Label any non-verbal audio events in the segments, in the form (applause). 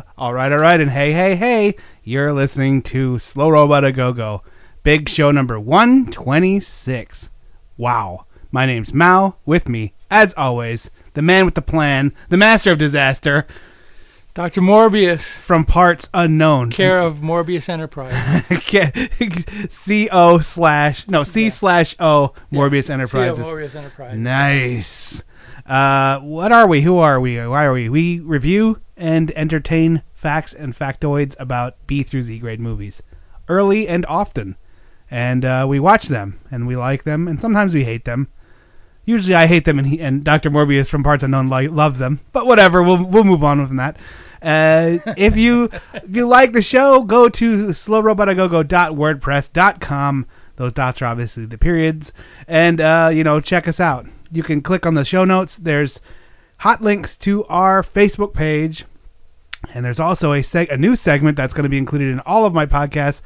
(laughs) all right, all right, and hey, hey, hey, you're listening to Slow Robot A Go Go, big show number 126. Wow. My name's Mao. With me, as always, the man with the plan, the master of disaster, Dr. Morbius, from parts unknown. care of Morbius Enterprise. (laughs) (laughs) C O slash no C slash O Morbius Enterprises. of Morbius Enterprise. Nice. Uh, what are we? Who are we? Why are we? We review and entertain facts and factoids about B through Z grade movies, early and often, and uh, we watch them and we like them and sometimes we hate them. Usually I hate them and he, and Dr. Morbius from Parts Unknown li- loves them, but whatever. We'll we'll move on from that. Uh, if you if you like the show, go to slowrobotagogo.wordpress.com. Those dots are obviously the periods, and uh, you know check us out. You can click on the show notes. There's hot links to our Facebook page, and there's also a seg- a new segment that's going to be included in all of my podcasts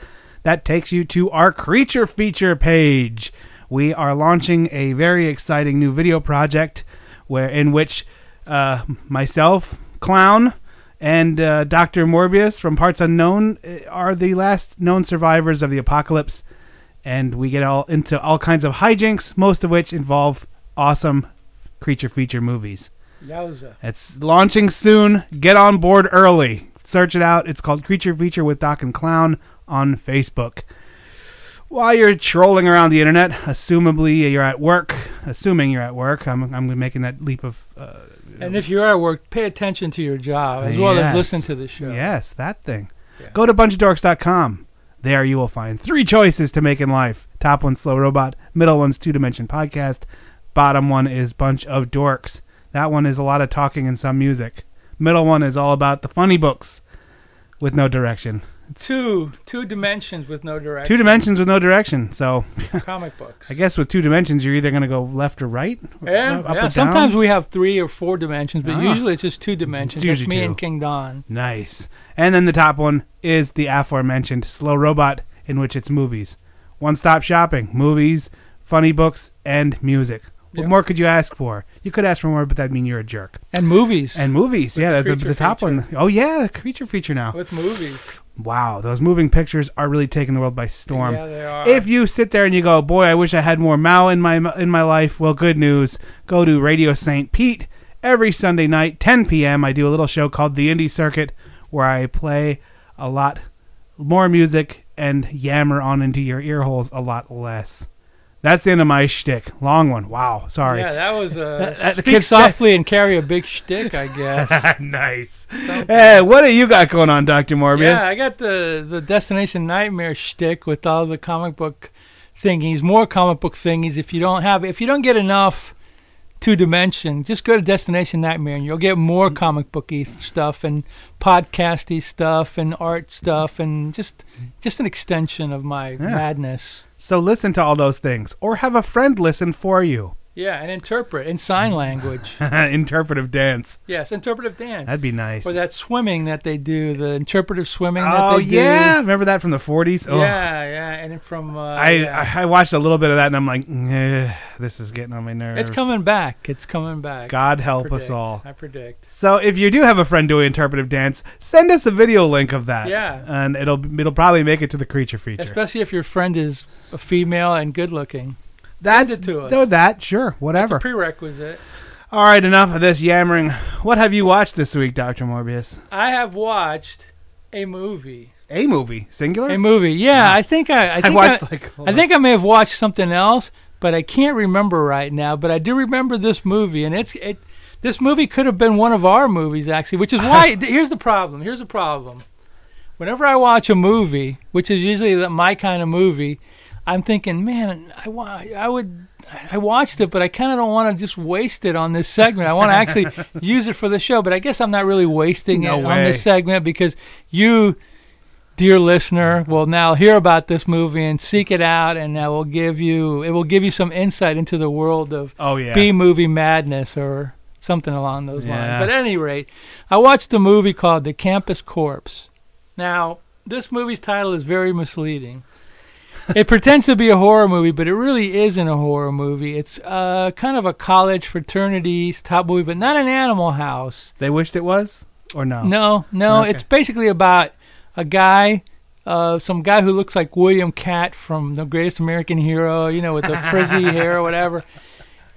that takes you to our creature feature page. We are launching a very exciting new video project where in which uh, myself, Clown, and uh, Dr. Morbius from Parts Unknown uh, are the last known survivors of the apocalypse, and we get all into all kinds of hijinks, most of which involve awesome creature feature movies. Yowza. It's launching soon. Get on board early. Search it out. It's called Creature Feature with Doc and Clown on Facebook. While you're trolling around the internet, assumably you're at work. Assuming you're at work, I'm I'm making that leap of. Uh, And if you're at work, pay attention to your job as well as listen to the show. Yes, that thing. Yeah. Go to bunchofdorks.com. There you will find three choices to make in life. Top one, Slow Robot. Middle one's Two Dimension Podcast. Bottom one is Bunch of Dorks. That one is a lot of talking and some music. Middle one is all about the funny books with no direction. Two two dimensions with no direction. Two dimensions with no direction. So (laughs) comic books. I guess with two dimensions you're either going to go left or right. or Yeah, up or yeah. Sometimes we have three or four dimensions, but Ah. usually it's just two dimensions. It's usually me two. and King Don. Nice. And then the top one is the aforementioned Slow Robot, in which it's movies. One stop shopping. Movies, funny books, and music. What Yep. more could you ask for? You could ask for more, but that'd mean you're a jerk. And movies. And movies, With yeah, the that's the, the top feature. one. Oh yeah, the creature feature now. with movies. Wow, those moving pictures are really taking the world by storm. Yeah, they are. If you sit there and you go, boy, I wish I had more Mao in my in my life. Well, good news. Go to Radio St. Pete every Sunday night, 10 p.m. I do a little show called The Indie Circuit, where I play a lot more music and yammer on into your ear holes a lot less. That's the end of my shtick. Long one. Wow. Sorry. Yeah, that was uh, (laughs) That- that- the speak softly and carry a big shtick, I guess. (laughs) nice. Something. Hey, what do you got going on, Doctor Morbius? Yeah, I got the the Destination Nightmare shtick with all the comic book thingies, more comic book thingies. If you don't have, if you don't get enough two dimension, just go to Destination Nightmare and you'll get more comic booky stuff and podcasty stuff and art stuff and just just an extension of my madness. So listen to all those things, or have a friend listen for you. Yeah, and interpret in sign language. (laughs) Interpretive dance. yes, interpretive dance. That'd be nice. Or that swimming that they do, the interpretive swimming oh that they do. yeah, remember that from the 40s? Oh. Yeah, yeah, and from uh, I, yeah. I I watched a little bit of that and I'm like, "Eh, this is getting on my nerves. It's coming back. It's coming back. God help us all. I predict. So if you do have a friend doing interpretive dance, send us a video link of that. Yeah. And it'll it'll probably make it to the creature feature. Especially if your friend is a female and good looking. That, Send it to us. No, that, sure, whatever. It's a prerequisite. All right, enough of this yammering. What have you watched this week, Dr. Morbius? I have watched a movie. A movie, singular? A movie. Yeah, hmm. I think I. I, I watched, I, like, I think I may have watched something else, but I can't remember right now. But I do remember this movie, and it's it. This movie could have been one of our movies actually, which is (laughs) why. here's the problem. Here's the problem. Whenever I watch a movie, which is usually the- my kind of movie, I'm thinking, man, I wa- I would. I watched it, but I kind of don't want to just waste it on this segment. I want to actually (laughs) use it for the show, but I guess I'm not really wasting No it on this segment because you dear listener will now hear about this movie and seek it out, and that will give you it will give you some insight into the world of Oh yeah. B movie madness or something along those Yeah. lines. But at any rate, I watched a movie called The Campus Corpse. Now, this movie's title is very misleading. (laughs) it pretends to be a horror movie, but it really isn't a horror movie. It's uh, kind of a college fraternity top movie, but not an Animal House. They wished it was, or no? No, no, Okay. it's basically about a guy, uh, some guy who looks like William Katt from The Greatest American Hero, you know, with the frizzy hair or whatever. (laughs)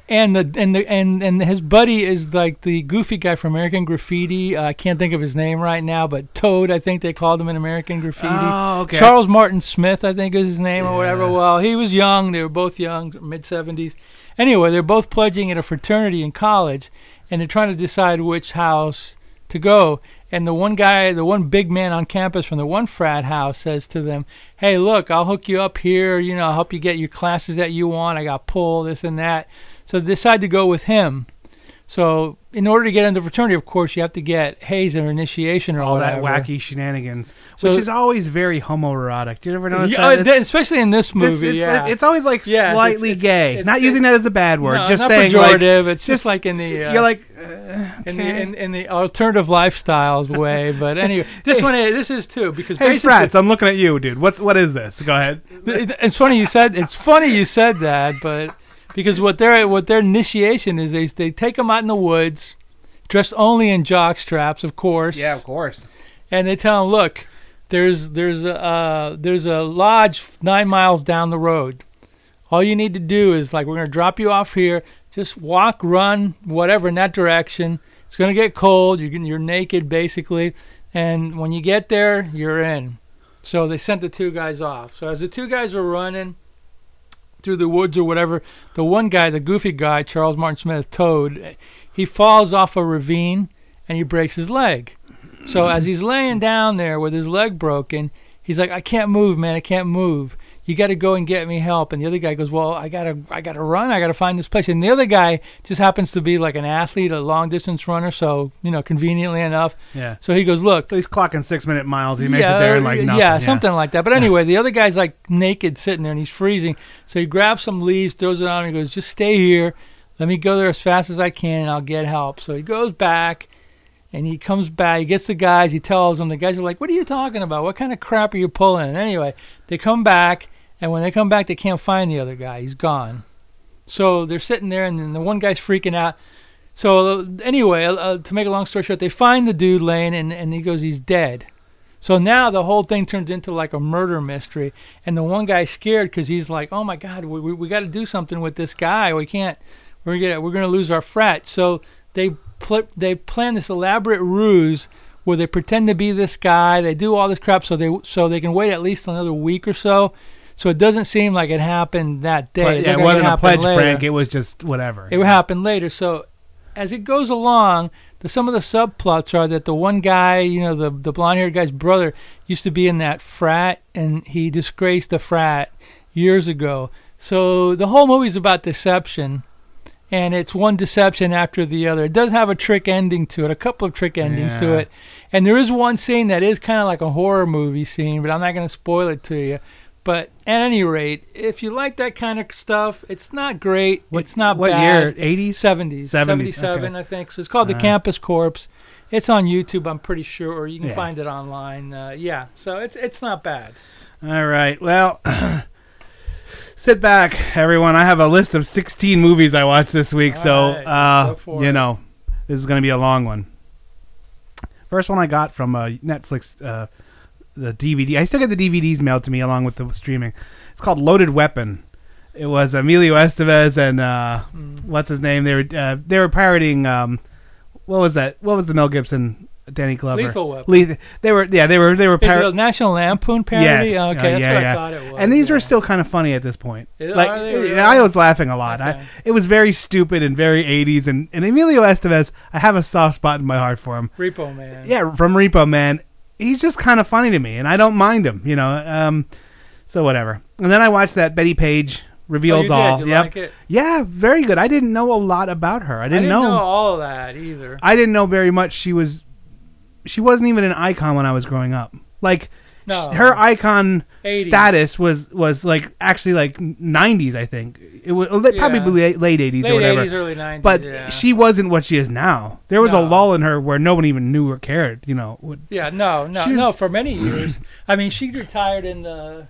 And the and the and and his buddy is like the goofy guy from American Graffiti. Uh, I can't think of his name right now, but Toad, I think they called him in American Graffiti. Oh, okay. Charles Martin Smith, I think is his name or whatever. Well, he was young. They were both young, mid 70s. Anyway, they're both pledging at a fraternity in college, and they're trying to decide which house to go. And the one guy, the one big man on campus from the one frat house says to them, "Hey, look, I'll hook you up here. You know, I'll help you get your classes that you want. I got pull, this and that." So they decide to go with him. So in order to get into the fraternity, of course, you have to get Hayes or initiation or all that whatever. wacky shenanigans, So- which is always very homoerotic. Do you ever notice Yeah, that? especially in this movie, it's, yeah. it's always like Yeah, slightly it's- gay. it's- not using that as a bad word, no, just not saying like it's just like in the uh, you're like uh, in the in, in the alternative lifestyles way. But anyway, (laughs) this one is- this is too because Hey, Frats, I'm looking at you, dude. What's what is this? Go ahead. it- it's funny you said it's funny you said that, but because what their what their initiation is they they take them out in the woods, dressed only in jock straps, of course. Yeah, of course. and they tell them, look, there's there's a uh, there's a lodge nine miles down the road. All you need to do is like we're gonna drop you off here. Just walk, run, whatever in that direction. It's gonna get cold. You're you're naked basically, and when you get there, you're in. So they sent the two guys off. So as the two guys were running through the woods or whatever, the one guy, the goofy guy, Charles Martin Smith, Toad, he falls off a ravine and he breaks his leg. So as he's laying down there with his leg broken, he's like, "I can't move, man. I can't move. You got to go and get me help." And the other guy goes, "Well, I gotta, I gotta run. I gotta find this place." And the other guy just happens to be like an athlete, a long distance runner, so you know, conveniently enough. Yeah. So he goes, "Look, So he's clocking six minute miles. He makes yeah, it there in like nothing. yeah, something like that. But anyway, the other guy's like naked sitting there and he's freezing. So he grabs some leaves, throws it on, and he goes, "Just stay here. Let me go there as fast as I can, and I'll get help." So he goes back, and he comes back. He gets the guys. He tells them. The guys are like, "What are you talking about? What kind of crap are you pulling?" And anyway, they come back, and when they come back, they can't find the other guy. He's gone. So they're sitting there, and then the one guy's freaking out. So uh, anyway, uh, to make a long story short, they find the dude laying, and and he goes, he's dead. So now the whole thing turns into like a murder mystery, and the one guy's scared because he's like, "Oh my God, we we, we got to do something with this guy. We can't. We're gonna we're gonna lose our frat." So they pl- they plan this elaborate ruse where they pretend to be this guy. They do all this crap so they so they can wait at least another week or so. So it doesn't seem like it happened that day. But, It yeah, it wasn't a happened pledge later. prank. It was just whatever. It would happen later. So as it goes along, the, some of the subplots are that the one guy, you know, the the blonde-haired guy's brother, used to be in that frat, and he disgraced the frat years ago. So the whole movie's about deception, and it's one deception after the other. It does have a trick ending to it, a couple of trick endings to it, and there is one scene that is kind of like a horror movie scene, but I'm not going to spoil it to you. But at any rate, if you like that kind of stuff, it's not great. What- it's not what bad. year? 80s? 70s, 70s, 77, okay. I think. So it's called Uh. The Campus Corpse. It's on YouTube, I'm pretty sure, or you can Yeah. find it online. Uh, yeah, so it's it's not bad. All right. Well, (clears throat) sit back, everyone. I have a list of 16 movies I watched this week, All so right, uh, you know, this is going to be a long one. First one I got from uh, Netflix, uh, the DVD. I still get the DVDs mailed to me along with the streaming. It's called Loaded Weapon. It was Emilio Estevez and uh, Mm. what's his name? They were uh, they were pirating. Um, what was that? What was the Mel Gibson? Danny Glover. Lethal Weapon. Le- they were yeah they were they were par- National Lampoon parody? yeah, okay, uh, that's yeah, what yeah. I thought it was. And these yeah. were still kind of funny at this point. Is- like are they really? I was laughing a lot. Okay. I, it was very stupid and very 80s. And, and Emilio Estevez, I have a soft spot in my heart for him. Repo Man. Yeah, from Repo Man. He's just kind of funny to me, and I don't mind him. You know. Um, so whatever. And then I watched that Bettie Page Oh, reveals you all. Yep. like? Yeah, very good. I didn't know a lot about her. I didn't, know. all of that either. I didn't know very much. She was, she wasn't even an icon when I was growing up. Like No. her icon 80s. status was was like actually like 90s, I think. It was uh, Yeah. probably late, late 80s Late or whatever. 80s, early 90s. but yeah. she wasn't what she is now. There was a lull in her where no one even knew or cared. You know. Yeah, no, no, was- no. For many years, I mean, she retired in the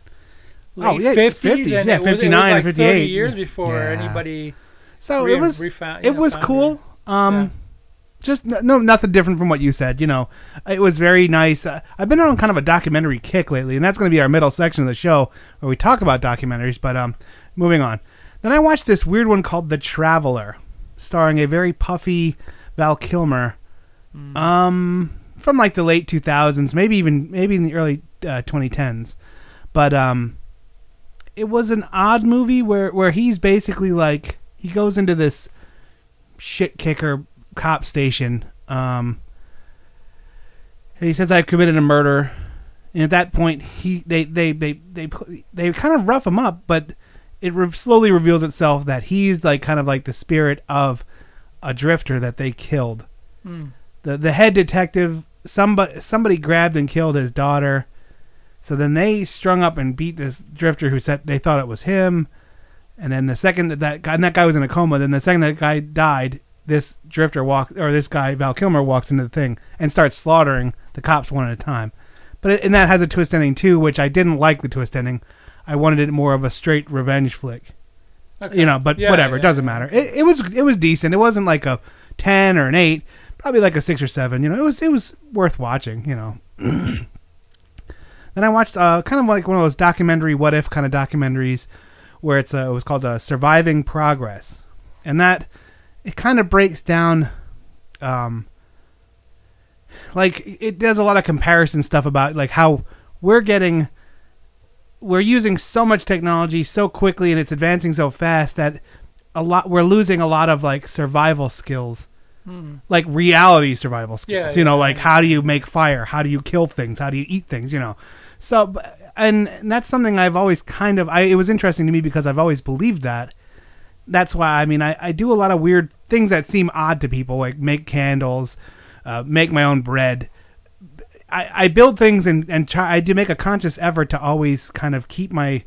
late Oh, yeah, 50s, 50s, yeah, it was, 59, like 58. years before anybody. So re- it was refound- it know, was cool. Um, Yeah. Just no nothing different from what you said. You know, it was very nice. Uh, I've been on kind of a documentary kick lately, and that's going to be our middle section of the show where we talk about documentaries. But um, moving on. Then I watched this weird one called The Traveler, starring a very puffy Val Kilmer. Mm. Um, from like the late 2000s, maybe even maybe in the early uh, 2010s. But um, it was an odd movie where where he's basically like he goes into this shit kicker cop station. Um, and he says I've committed a murder, and at that point he they they they they they, they kind of rough him up, but it re- slowly reveals itself that he's like kind of like the spirit of a drifter that they killed. Mm. The the head detective somebody somebody grabbed and killed his daughter. So then they strung up and beat this drifter who said they thought it was him. And then the second that that guy, and that guy was in a coma, then the second that guy died, this drifter walked, or this guy Val Kilmer walks into the thing and starts slaughtering the cops one at a time. But it, and that has a twist ending too, which I didn't like the twist ending. I wanted it more of a straight revenge flick, Okay. you know. But Yeah, whatever, yeah, it doesn't yeah. matter. It, it was it was decent. It wasn't like a ten or an eight, probably like a six or seven. You know, it was it was worth watching. You know. (clears throat) then I watched uh kind of like one of those documentary what if kind of documentaries where it's uh, it was called uh, Surviving Progress, and that it kind of breaks down um like it does a lot of comparison stuff about like how we're getting we're using so much technology so quickly and it's advancing so fast that a lot we're losing a lot of like survival skills Mm. like reality survival skills. Yeah, you know, yeah, like yeah. how do you make fire? How do you kill things? How do you eat things? You know, so and, and that's something I've always kind of. I it was interesting to me because I've always believed that. That's why I mean I I do a lot of weird things that seem odd to people, like make candles, uh, make my own bread. I I build things and and try. I do make a conscious effort to always kind of keep my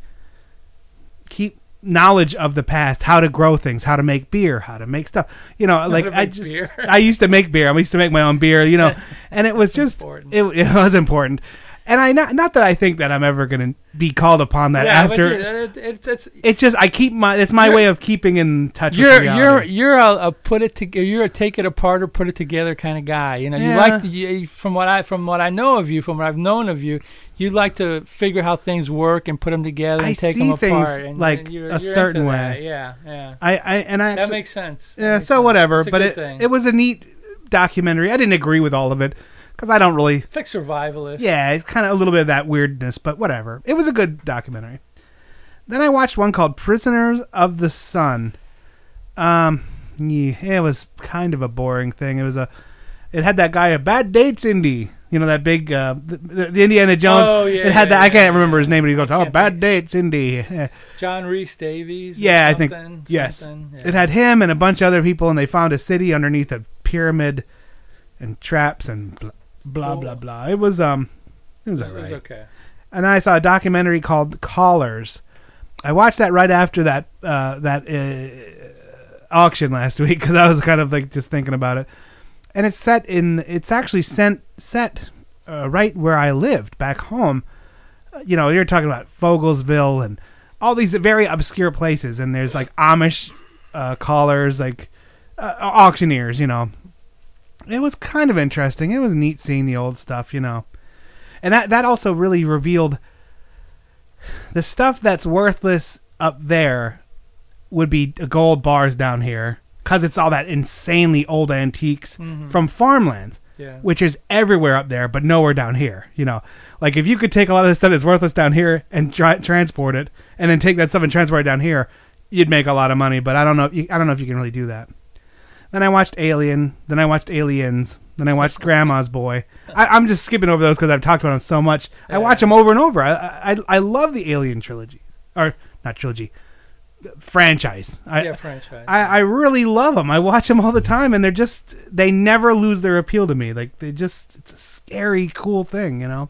keep knowledge of the past, how to grow things, how to make beer, how to make stuff. You know, like I just. I used to make beer. I used to make my own beer, you know, (laughs) and it was just important. it, (laughs) it was important. And I not not that I think that I'm ever going to be called upon that yeah, after but uh, it, it's it's it's just I keep my it's my way of keeping in touch you're with you're reality. you're a, a put it together you're a take it apart or put it together kind of guy. You know, you like to, you, from what I from what I know of you, from what I've known of you, you like to figure how things work and put them together I and take see them apart. And, like and you're, a you're certain way. That. Yeah, yeah. I I and I That makes sense. Yeah makes so sense. whatever but it thing. it was a neat documentary. I didn't agree with all of it because I don't really It's like survivalist. Yeah, it's kind of a little bit of that weirdness, but whatever. It was a good documentary. Then I watched one called Prisoners of the Sun. Um, yeah, it was kind of a boring thing. It was a, it had that guy a Bad Dates Indy. You know that big, uh, the, the, Indiana Jones. Oh, yeah, It had yeah, that. I can't remember his name, but he goes, "Oh, Bad. Dates Indy." John Rhys-Davies. Yeah, I think yes. yeah. It had him and a bunch of other people, and they found a city underneath a pyramid, and traps and blah blah blah. It was um, it was It alright was okay. and I saw a documentary called Callers. I watched that right after that uh, that uh, auction last (laughs) week because I was kind of like just thinking about it. And it's set in it's actually sent set uh, right where I lived back home. Uh, you know, you're talking about Fogelsville and all these very obscure places, and there's like Amish uh, callers, like uh, auctioneers. You know, it was kind of interesting. It was neat seeing the old stuff. You know and that that also really revealed the stuff that's worthless up there would be gold bars down here because it's all that insanely old antiques Mhm. from farmlands Yeah. which is everywhere up there but nowhere down here you know like if you could take a lot of the stuff that's worthless down here and try, transport it and then take that stuff and transport it down here you'd make a lot of money but i don't know if you, i don't know if you can really do that then i watched alien then i watched aliens then i watched grandma's boy I, i'm just skipping over those because i've talked about them so much i watch them over and over i i i love the alien trilogy or not trilogy franchise I, yeah, franchise. I, I really love them. I watch them all the time, and they're just they never lose their appeal to me. Like they just it's a scary, cool thing, you know.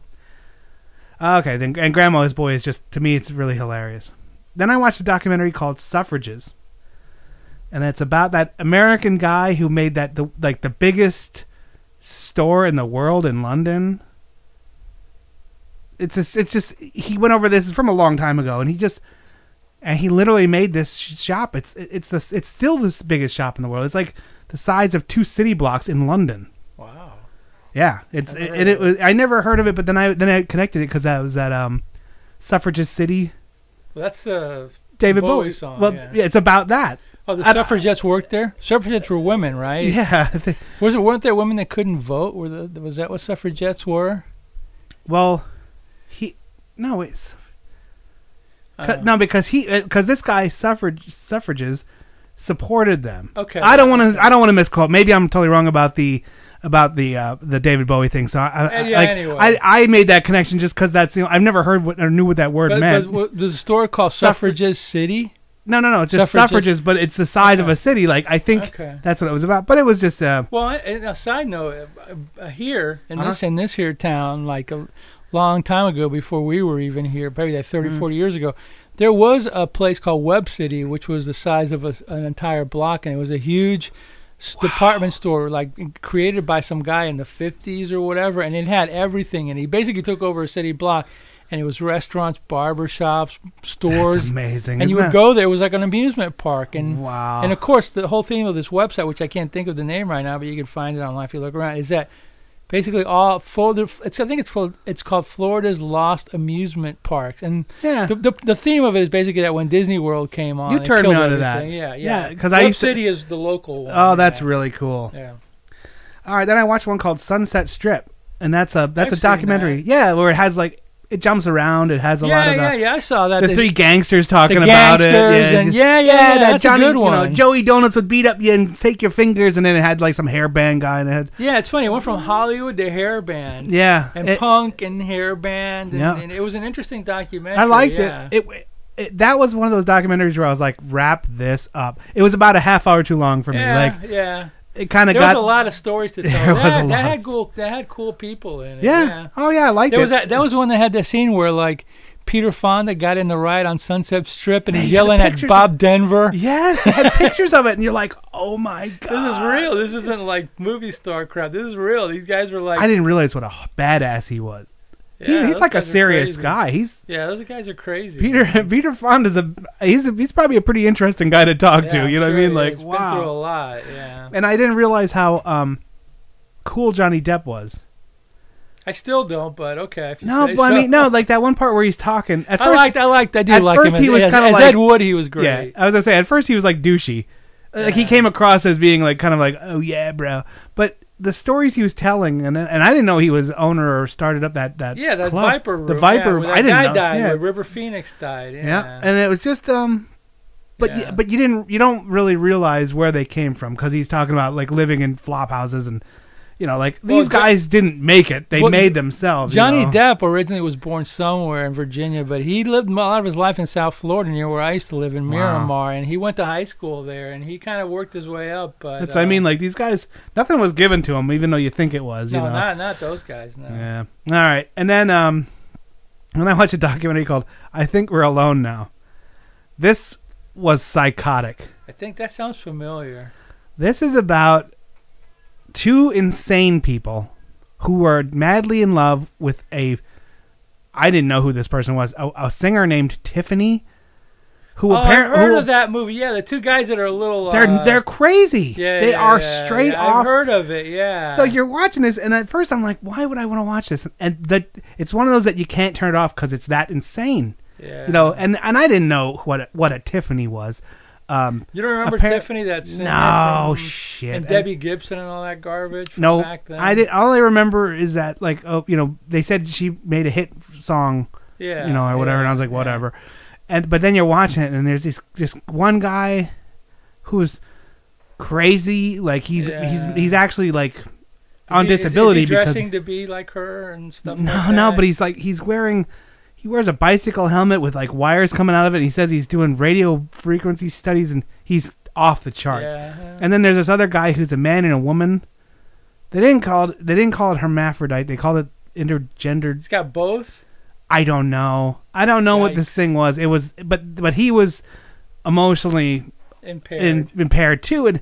Uh, okay, then and Grandma's Boy is just to me it's really hilarious. Then I watched a documentary called Suffrages, and it's about that American guy who made that the like the biggest store in the world in London. It's just, it's just he went over this from a long time ago, and he just and he literally made this shop. It's it's the it's still the biggest shop in the world. It's like the size of two city blocks in London. Wow. Yeah, it's it, it, it was. I never heard of it, but then I then I connected it because that was that um, Suffragette City. Well, that's uh, David Bowie Bowie song, Well, yeah. it's about that. Oh, the I- suffragettes worked there. Suffragettes were women, right? Yeah. (laughs) Was it? Weren't there women that couldn't vote? Were the, was that what suffragettes were? well, he no it's Uh, no because he because this guy suffrage suffrages supported them. Okay. I don't want to I don't want to misquote. Maybe I'm totally wrong about the about the uh, the David Bowie thing. So I, I yeah, like, anyway. I I made that connection just because that's you know I've never heard what or knew what that word But, meant. but, there's store called Suffrage- Suffrages City. no, no, no, it's just Suffrages- but it's the size of a city. Like I think Okay. that's what it was about. But it was just uh, Well, and a side note, uh, here in Uh-huh. this in this here town, like a long time ago, before we were even here, probably like 30, Mm. 40 years ago, there was a place called Web City, which was the size of a, an entire block, and it was a huge s department store, like created by some guy in the 50s or whatever, and it had everything, and he basically took over a city block. And it was restaurants, barber shops, stores, that's amazing. and you would that? go there. It was like an amusement park, and wow. and of course, the whole theme of this website, which I can't think of the name right now, but you can find it online if you look around, is that basically all Florida. It's I think it's called it's called Florida's Lost Amusement Parks, and yeah. the, the the theme of it is basically that when Disney World came on, You turned me on to that. Yeah, Yeah, yeah. 'cause I used to- City is the local one. oh, that's yeah. really cool. Yeah. All right, then I watched one called Sunset Strip, and that's a that's I've a documentary. that. Yeah, where it has like it jumps around. It has a yeah, lot of the, yeah, yeah. I saw that. the They- three gangsters talking the about it. Yeah, and yeah, yeah, yeah, that that's Johnny, a good You know, one. Joey Donuts would beat up you and take your fingers, and then it had like some hairband guy, in it yeah, it's funny. It went from Hollywood to hair band. yeah. And it- punk and hair band, and, Yeah. and it was an interesting documentary. I liked yeah. it. it. It that was one of those documentaries where I was like, wrap this up. It was about a half hour too long for me. yeah, Like yeah. It kind of There was a lot of stories to (laughs) tell. There was that, that had cool. That had cool people in it. yeah. yeah. Oh yeah, I liked There it. was that. That was the one that had that scene where like Peter Fonda got in the ride on Sunset Strip and he's you (laughs) had the yelling at Bob Denver. Yes, it had pictures of it, and you're like, oh my god, (laughs) This is real. This isn't like movie star crap. This is real. These guys were like. I didn't realize what a badass he was. He- he's like a serious guy. He's Yeah, those guys are crazy. Peter. (laughs) Peter Fonda's a he's a, he's probably a pretty interesting guy to talk Yeah, to. I'm You know sure what I mean? Like has. Been through a lot. Yeah. And I didn't realize how um cool Johnny Depp was. I still don't, but okay. If you No, say but I mean no, like that one part where he's talking. At I first, liked. I liked. I do at like first him. as- he was kinda like- Ed Wood. He was great. Yeah, I was gonna say at first he was like douchey. Like he came across as being like kind of like oh yeah bro, but the stories he was telling and and I didn't know he was owner or started up that that Yeah, that club. Viper Room. the Viper yeah, I didn't guy know. died. yeah. River Phoenix died. Yeah. yeah, and it was just um, but Yeah. y but you didn't you don't really realize where they came from because he's talking about like living in flop houses and you know like these Jo- guys didn't make it they Well, made themselves. you Johnny know? Depp originally was born somewhere in Virginia, but he lived a lot of his life in South Florida, near where I used to live in Wow. Miramar, and he went to high school there, and he kind of worked his way up. But That's uh, I mean like these guys nothing was given to them even though you think it was. no, you know. not not those guys. No. Yeah. All right. And then um when I watched a documentary called I Think We're Alone Now. This was psychotic. I think that sounds familiar. This is about two insane people who are madly in love with a I didn't know who this person was. A, a singer named Tiffany who oh, apparently heard of that movie. Yeah, the two guys that are a little. they're uh, they're crazy. Yeah, they yeah, are yeah, straight yeah, off I've heard of it. Yeah. So you're watching this, and at first I'm like, why would I want to watch this? And that it's one of those that you can't turn it off because it's that insane, Yeah. you know. And and I didn't know what a, what a Tiffany was. Um, You don't remember appar- Tiffany? That no from- shit. And Debbie Gibson and all that garbage. From no, back then? I did. All I remember is that like oh, you know, they said she made a hit song, Yeah. you know, or whatever, and I was like, yeah. whatever. And but then you're watching it, and there's this this one guy who's crazy. Like he's Yeah. he's he's actually like on Is he- is- disability is he because dressing to be like her and stuff. No, like no, but he's like he's wearing he wears a bicycle helmet with like wires coming out of it. And he says he's doing radio frequency studies and he's off the charts. Yeah. And then there's this other guy who's a man and a woman. They didn't call it they didn't call it hermaphrodite. They called it intergendered. He's got both. I don't know. I don't know what this thing was. It was, but but he was emotionally Impaired. in, impaired too, and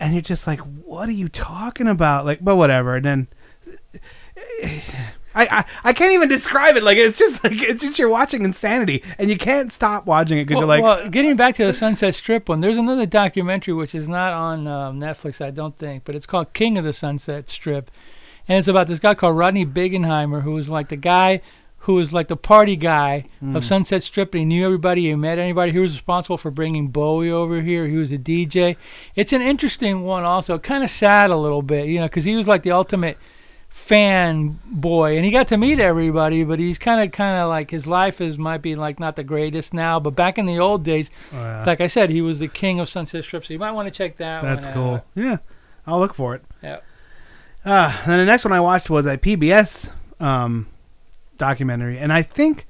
and you're just like, what are you talking about? Like, but whatever. And then I I, I can't even describe it. Like it's just (laughs) like it's just you're watching insanity, and you can't stop watching it because well, you're like, well, getting back to the Sunset Strip one, there's another documentary which is not on um, Netflix, I don't think, but it's called King of the Sunset Strip, and it's about this guy called Rodney Bingenheimer, who was like the guy who was like the party guy of Mm. Sunset Strip, and he knew everybody, he met anybody. He was responsible for bringing Bowie over here. He was a DJ. It's an interesting one, also, kind of sad a little bit, you know, because he was like the ultimate fan boy and he got to meet everybody but he's kind of kind of like his life is might be like not the greatest now but back in the old days uh, like I said he was the king of Sunset Strip so you might want to check that one that's out. cool. Yeah, I'll look for it. Yeah. Uh, and the next one I watched was a PBS um, documentary, and I think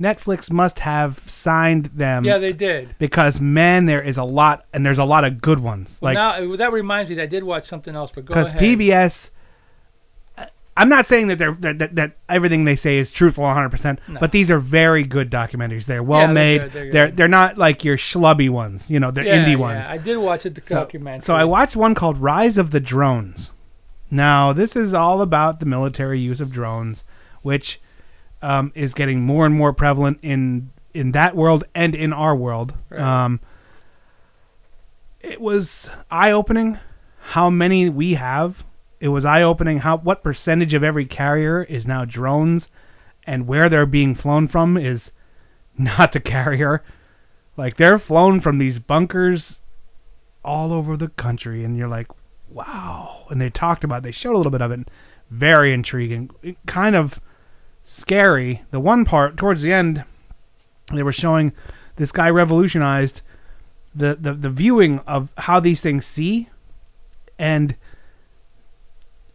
Netflix must have signed them. yeah they did because man, there is a lot, and there's a lot of good ones. well, like now that reminds me that I did watch something else but go because ahead PBS. I'm not saying that they're that, that, that everything they say is truthful 100%, No. but these are very good documentaries. They're well Yeah, they're made. good, they're they're they're not like your schlubby ones, you know, they're yeah, indie yeah, ones. I did watch it the So- documentary So I watched one called Rise of the Drones. Now, this is all about the military use of drones, which um, is getting more and more prevalent in in that world and in our world. Right. Um, it was eye-opening how many we have. It was eye-opening how what percentage of every carrier is now drones, and where they're being flown from is (laughs) not the carrier. Like they're flown from these bunkers all over the country, and you're like, wow. And they talked about, it. they showed a little bit of it. Very intriguing, kind of scary. The one part towards the end, they were showing this guy revolutionized the the, the viewing of how these things see, and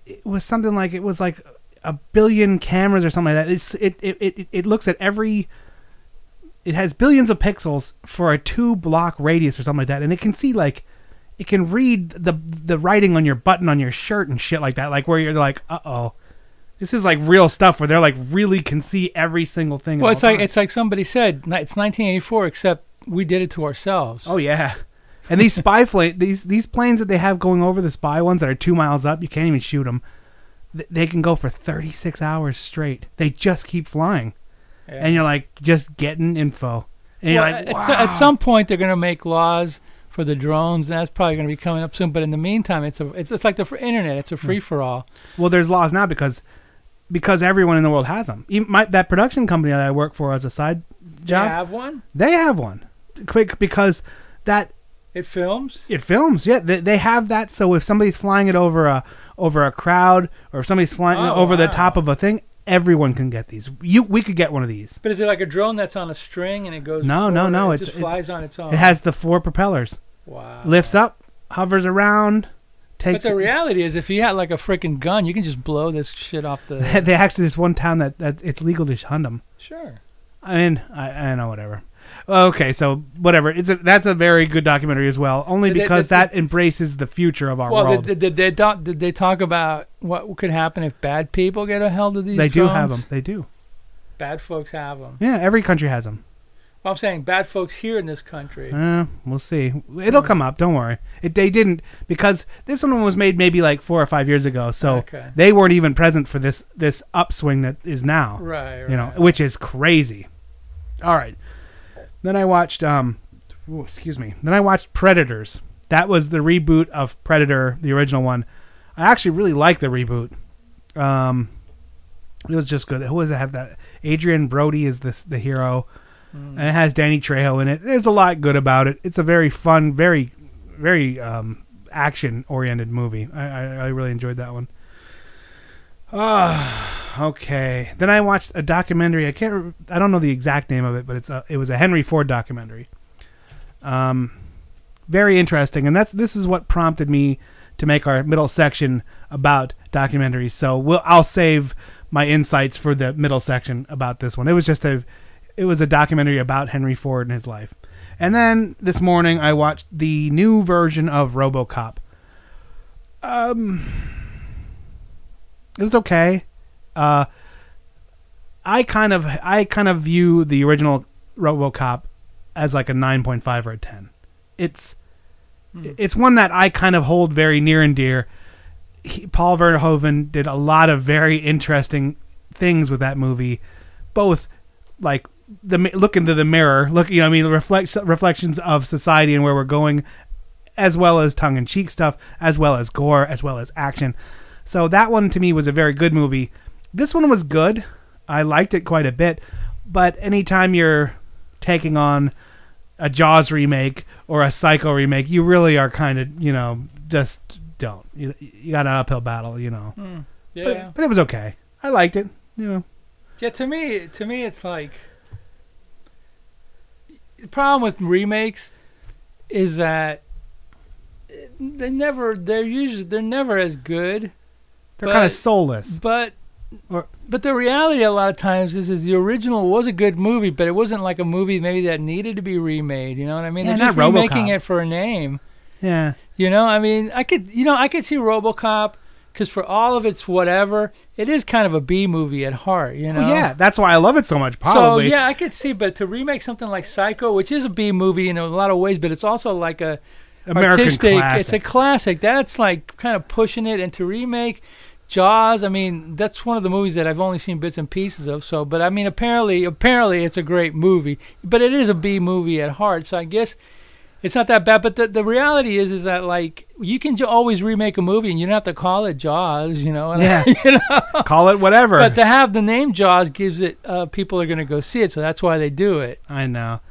it was something like it was like a billion cameras or something like that. It's it it it, it looks at every it has billions of pixels for a two block radius or something like that, and it can see like it can read the the writing on your button on your shirt and shit like that, like where you're like, uh oh, this is like real stuff where they're like really can see every single thing. well it's like times. it's like somebody said it's 1984 except we did it to ourselves oh yeah, and these spy fla- these these planes that they have going over the spy ones that are two miles up, you can't even shoot them. They can go for 36 hours straight. They just keep flying, Yeah. and you're like just getting info. And you're Well, like, at, wow. at some point they're going to make laws for the drones, and that's probably going to be coming up soon. But in the meantime, it's a it's, it's like the fr- internet. It's a Hmm. free for all. Well, there's laws now because because everyone in the world has them. Even my, that production company that I work for as a side job, they have one? they have one. Quick because that It films. it films. Yeah, they, they have that. So if somebody's flying it over a over a crowd or if somebody's flying it Oh, over the wow. top of a thing, everyone can get these. You we could get one of these. But is it like a drone that's on a string and it goes? No, no, forward, no, It it's- just it- flies on its own. It has the four propellers. wow. Lifts up, hovers around, takes. But the it- reality is, if you had like a freaking gun, you can just blow this shit off the. (laughs) they actually this one town that, that it's legal to hunt them. sure. I mean, I, I know whatever. Okay, so whatever. It's a, that's a very good documentary as well, only they- because that embraces the future of our Well, world. did, did, they talk, did they talk about what could happen if bad people get a hold of these? they do have them. They do. Bad folks have them. Yeah, every country has them. Well, I'm saying bad folks here in this country. Uh, we'll see. It'll come up. Don't worry. It, they didn't because this one was made maybe like four or five years ago, so Okay. they weren't even present for this this upswing that is now. Right. right. You know, which is crazy. All right. Then I watched um, ooh, excuse me. Then I watched Predators. That was the reboot of Predator, the original one. I actually really like the reboot. Um, it was just good. Who does it have that? Adrien Brody is the the hero, Mm. and it has Danny Trejo in it. There's a lot good about it. It's a very fun, very, very um, action oriented movie. I, I I really enjoyed that one. Ah, okay. Then I watched a documentary. I can't. I don't know the exact name of it, but it's a, it was a Henry Ford documentary. Um, very interesting, and that's this is what prompted me to make our middle section about documentaries. So we'll I'll save my insights for the middle section about this one. It was just a it was a documentary about Henry Ford and his life. And then this morning I watched the new version of RoboCop. Um it was okay. Uh, I kind of I kind of view the original RoboCop as like a 9.5 or a 10. It's it's one that I kind of hold very near and dear. He, Paul Verhoeven did a lot of very interesting things with that movie, both like the look into the mirror, look you know I mean reflects reflections of society and where we're going, as well as tongue in cheek stuff, as well as gore, as well as action. So that one to me was a very good movie. This one was good. I liked it quite a bit, but anytime you're taking on a Jaws remake or a Psycho remake, you really are kind of, you know, just don't. You, you got an uphill battle, you know. Hmm. But, Yeah. but it was okay. I liked it. You know. Yeah, to me, to me, it's like the problem with remakes is that eh, they never, they're usually, they're never as good. They're kind of soulless. But, Or- but the reality a lot of times is, is the original was a good movie, but it wasn't like a movie maybe that needed to be remade. You know what I mean? Yeah, They're just not remaking it for a name. Yeah. You know, I mean, I could, you know, I could see RoboCop because for all of its whatever, it is kind of a B movie at heart. You know. Well, yeah, that's why I love it so much. Probably. So yeah, I could see, but to remake something like Psycho, which is a B movie in a lot of ways, but it's also like a American artistic. classic. It's a classic. That's like kind of pushing it. And to remake Jaws, I mean, that's one of the movies that I've only seen bits and pieces of. So, but I mean, apparently, apparently, it's a great movie, but it is a B movie at heart. So I guess. It's not that bad, but the the reality is is that like you can j- always remake a movie and you don't have to call it Jaws, you know. and- (laughs) Yeah. you know? Call it whatever. But to have the name Jaws gives it uh people are going to go see it, so that's why they do it. I know.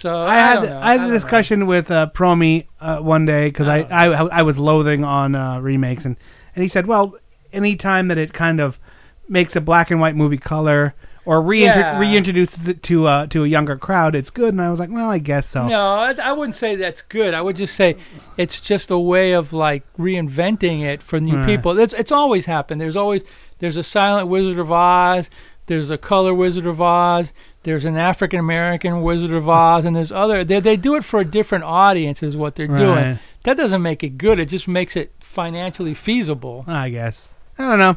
So I I, had know. I had don't a know. discussion with uh, Promi uh, one day because I, Oh. I I was loathing on uh, remakes and and he said, well, any time that it kind of makes a black and white movie color or reinter- Yeah. reintroduces it to uh, to a younger crowd, it's good. And I was like, well, I guess so. No, I, I wouldn't say that's good. I would just say it's just a way of like reinventing it for new Right. people. It's it's always happened. There's always there's a silent Wizard of Oz, there's a color Wizard of Oz, there's an African American Wizard of Oz, and there's other. They they do it for a different audience, is what they're Right. doing. That doesn't make it good. It just makes it financially feasible. I guess. I don't know.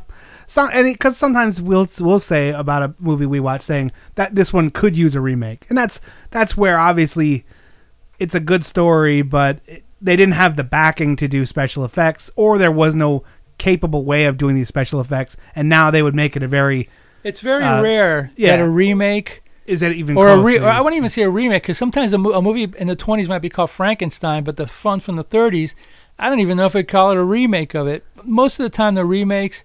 Some because sometimes we'll we'll say about a movie we watch saying that this one could use a remake, and that's that's where obviously it's a good story, but it, they didn't have the backing to do special effects, or there was no capable way of doing these special effects, and now they would make it a very It's very Uh, rare yeah. that a remake is that even or a re- or I wouldn't even say a remake because sometimes a, mo- a movie in the 20s might be called Frankenstein, but the fun from the 30s, I don't even know if I'd call it a remake of it. Most of the time, the remakes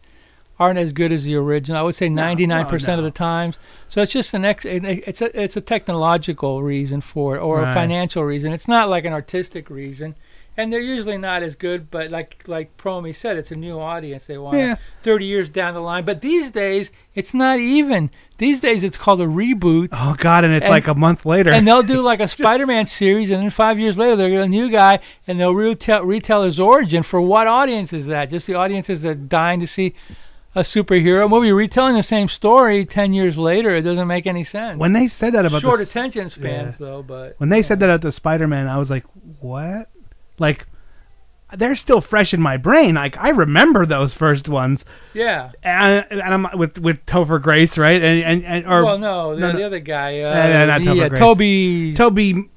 aren't as good as the original. I would say 99% no. of the times. So it's just an ex- it's a it's a technological reason for it or Right. a financial reason. It's not like an artistic reason. And they're usually not as good, but like like Promi said, it's a new audience. They want Yeah. 30 years down the line. But these days, it's not even. These days, it's called a reboot oh god, and it's and- like a month later. and they'll do (laughs) like a Spider-Man series, and then five years later they'll get a new guy, and they'll retell retell his origin. For what audience is that? Just the audiences that are dying to see a superhero movie retelling the same story ten years later. It doesn't make any sense. when they said that about Short the, attention spans, yeah. though. But when they said that at the Spider-Man, I was like, what? Like. They're still fresh in my brain. Like I remember those first ones, yeah. and, and I'm with with Topher Grace, right? And and, and or well, no, the, no, no. the other guy, uh, Uh, no, not Topher yeah, Grace. Toby, Toby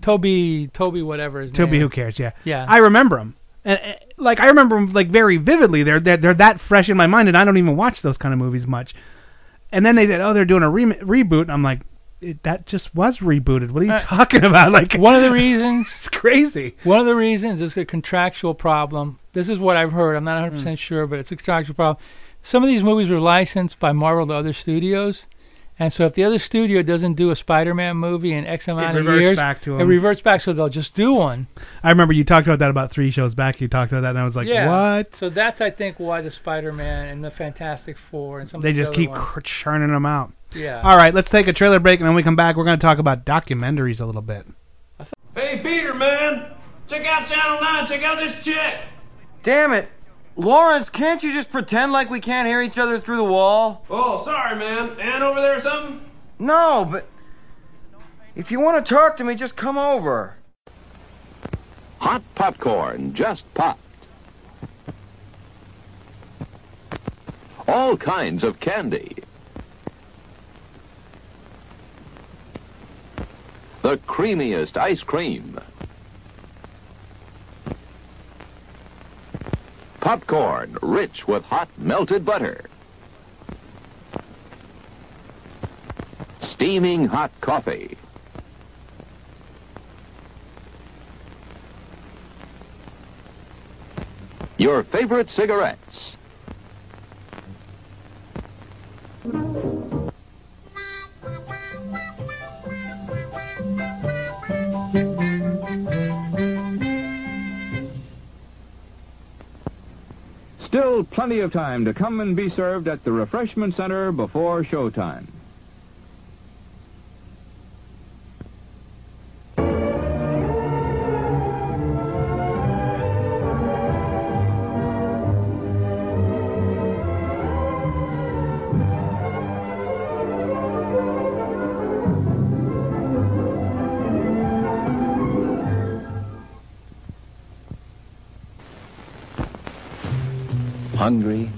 Toby, Toby, whatever his Toby, name. who cares? Yeah, Yeah. I remember them, and, and like I remember them like very vividly. They're they're they're that fresh in my mind, and I don't even watch those kind of movies much. And then they said, "Oh, they're doing a re- reboot," and I'm like, it, "That just was rebooted. What are you Uh, talking about?" (laughs) Like One of the reasons (laughs) it's crazy. One of the reasons is a contractual problem. This is what I've heard. I'm not 100% Hmm. sure, but it's a contractual problem. Some of these movies were licensed by Marvel to other studios, and so if the other studio doesn't do a Spider-Man movie in X amount of reverts years, back to it 'em. reverts back, so they'll just do one. I remember you talked about that about three shows back. You talked about that, and I was like, yeah. "What?" So that's I think why the Spider-Man and the Fantastic Four and some They of just keep ones. churning them out. Yeah. All right, let's take a trailer break, and when we come back. We're going to talk about documentaries a little bit. Hey, Peter, man! Check out Channel 9, check out this chick! Damn it. Lawrence, can't you just pretend like we can't hear each other through the wall? Oh, sorry, man. Ann over there or something? No, but if you want to talk to me, just come over. Hot popcorn, just popped. All kinds of candy. The creamiest ice cream. Popcorn, rich with hot melted butter. Steaming hot coffee. Your favorite cigarettes. Still plenty of time to come and be served at the refreshment center before showtime. Hungry?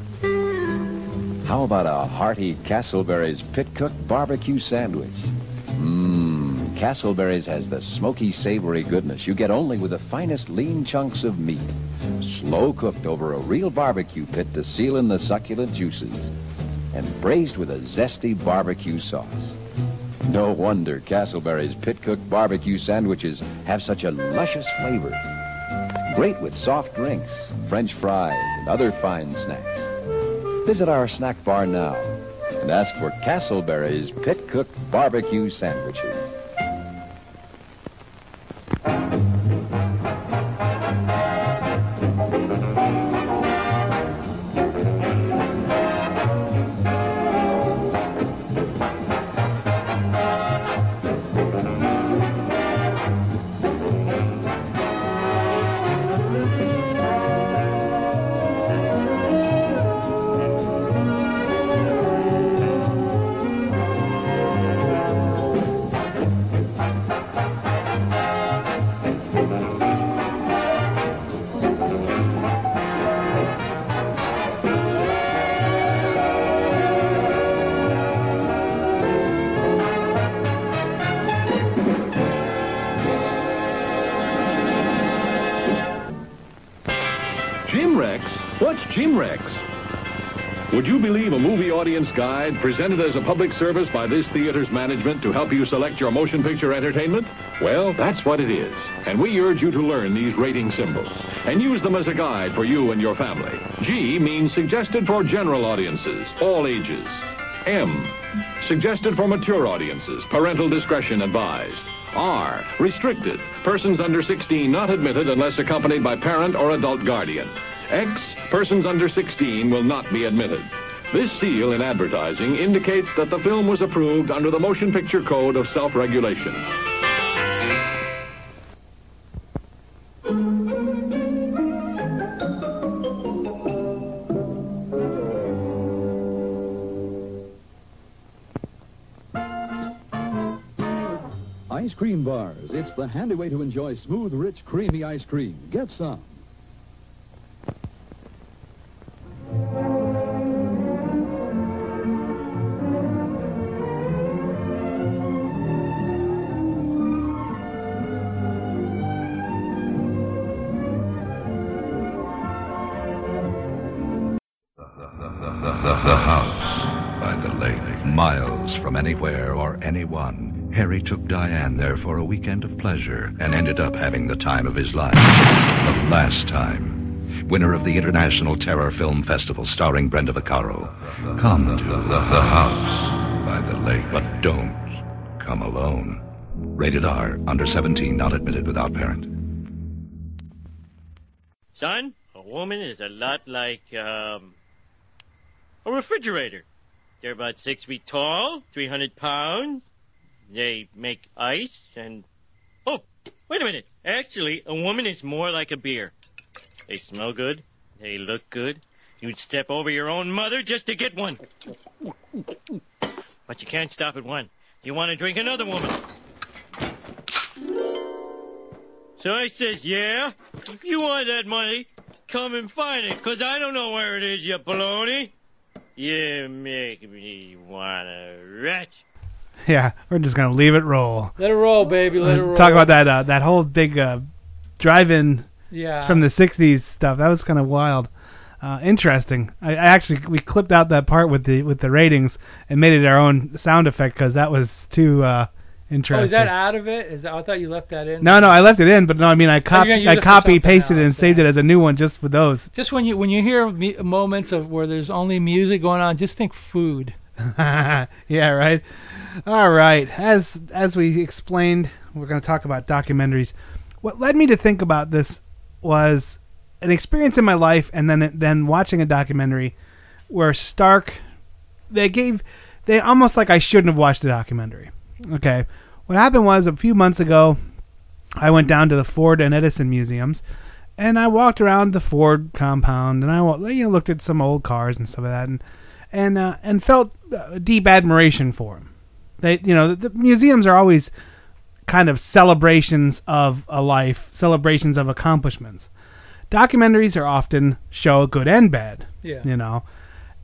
How about a hearty Castleberry's Pit Cook barbecue sandwich? Mmm, Castleberry's has the smoky, savory goodness you get only with the finest lean chunks of meat. Slow cooked over a real barbecue pit to seal in the succulent juices. And braised with a zesty barbecue sauce. No wonder Castleberry's Pit Cook barbecue sandwiches have such a luscious flavor. Great with soft drinks, French fries, and other fine snacks. Visit our snack bar now and ask for Castleberry's Pit Cooked Barbecue Sandwiches. Guide presented as a public service by this theater's management to help you select your motion picture entertainment? Well, that's what it is. And we urge you to learn these rating symbols and use them as a guide for you and your family. G means suggested for general audiences, all ages. M, suggested for mature audiences, parental discretion advised. R, restricted, persons under 16 not admitted unless accompanied by parent or adult guardian. X, persons under 16 will not be admitted. This seal in advertising indicates that the film was approved under the Motion Picture Code of Self-Regulation. Ice cream bars. It's the handy way to enjoy smooth, rich, creamy ice cream. Get some. Anywhere or anyone, Harry took Diane there for a weekend of pleasure and ended up having the time of his life. The last time. Winner of the International Terror Film Festival starring Brenda Vaccaro. Come to the house by the lake, but don't come alone. Rated R, under 17, not admitted without parent. Son, a woman is a lot like, um, a refrigerator. They're about six feet tall, 300 pounds. They make ice and. Oh, wait a minute. Actually, a woman is more like a beer. They smell good. They look good. You'd step over your own mother just to get one. But you can't stop at one. You want to drink another woman. So I says, yeah, if you want that money, come and find it, 'cause I don't know where it is, you baloney. You make me wanna retch. Yeah, we're just gonna leave it roll. Let it roll, baby. Let it roll. Talk about that uh, that whole big uh, drive-in Yeah. from the '60s stuff. That was kind of wild. Uh, interesting. I, I actually we clipped out that part with the with the ratings and made it our own sound effect because that was too uh, interesting. Oh, is that out of it? Is that, I thought you left that in. No, no, I left it in, but no, I mean I oh, you're copy I copy pasted it and saved it as a new one just for those. Just when you when you hear mu- moments of where there's only music going on, just think food. (laughs) yeah, right. All right. As as we explained, we're going to talk about documentaries. What led me to think about this was an experience in my life, and then then watching a documentary where Stark they gave they almost like I shouldn't have watched the documentary. Okay, what happened was a few months ago, I went down to the Ford and Edison museums, and I walked around the Ford compound, and I you know, looked at some old cars and stuff like that, and and uh, and felt uh, deep admiration for them. They, you know, the, the museums are always kind of celebrations of a life, celebrations of accomplishments. Documentaries are often show good and bad. Yeah. You know,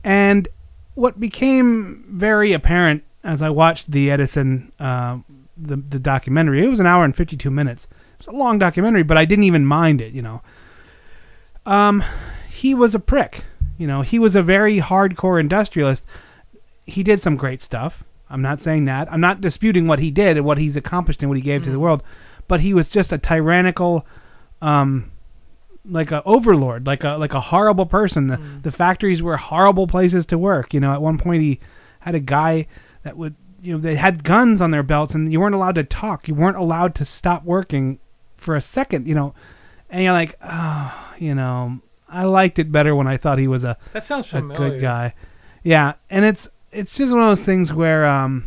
and what became very apparent as I watched the Edison uh, the the documentary, it was an hour and 52 minutes. It's a long documentary, but I didn't even mind it. You know, um, he was a prick. You know, he was a very hardcore industrialist. He did some great stuff. I'm not saying that. I'm not disputing what he did and what he's accomplished and what he gave to the world, but he was just a tyrannical, um, like a overlord, like a like a horrible person. The, the factories were horrible places to work. You know, at one point he had a guy that would, you know, they had guns on their belts and you weren't allowed to talk. You weren't allowed to stop working for a second. You know, and you're like, oh, you know, I liked it better when I thought he was a That sounds a familiar. good guy. Yeah, and it's it's just one of those things where um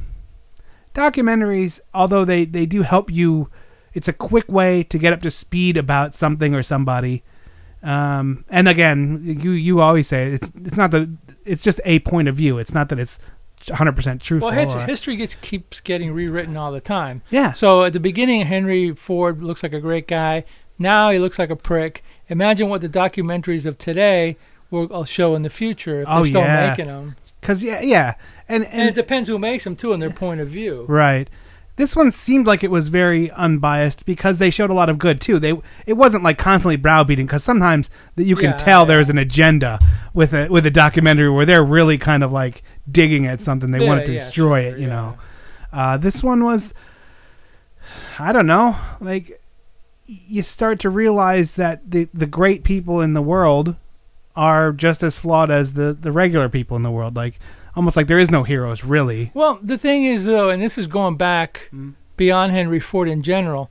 documentaries, although they they do help you, it's a quick way to get up to speed about something or somebody. Um, and again, you you always say it's it's not the it's just a point of view. It's not that it's 100% truthful. Well, his, uh, history gets keeps getting rewritten all the time. Yeah. So at the beginning, Henry Ford looks like a great guy. Now he looks like a prick. Imagine what the documentaries of today will show in the future if oh they're still yeah, making them. Cause yeah, yeah, and And, it depends who makes them too, and their point of view. Right. This one seemed like it was very unbiased because they showed a lot of good too. They it wasn't like constantly browbeating because sometimes that you can Yeah, tell there's an agenda with a with a documentary where they're really kind of like digging at something. They Yeah, wanted to yeah, destroy sure, it, you know. Uh, this one was, I don't know, like you start to realize that the the great people in the world are just as flawed as the the regular people in the world. Like almost like there is no heroes really. Well, the thing is though, and this is going back Mm. beyond Henry Ford in general.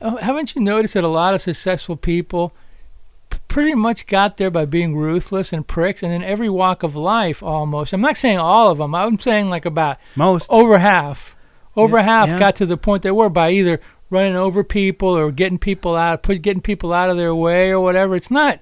Uh, haven't you noticed that a lot of successful people p- pretty much got there by being ruthless and pricks, and in every walk of life almost. I'm not saying all of them. I'm saying like about most over half. Over Yeah, half yeah. got to the point they were by either running over people or getting people out, put getting people out of their way or whatever. It's not,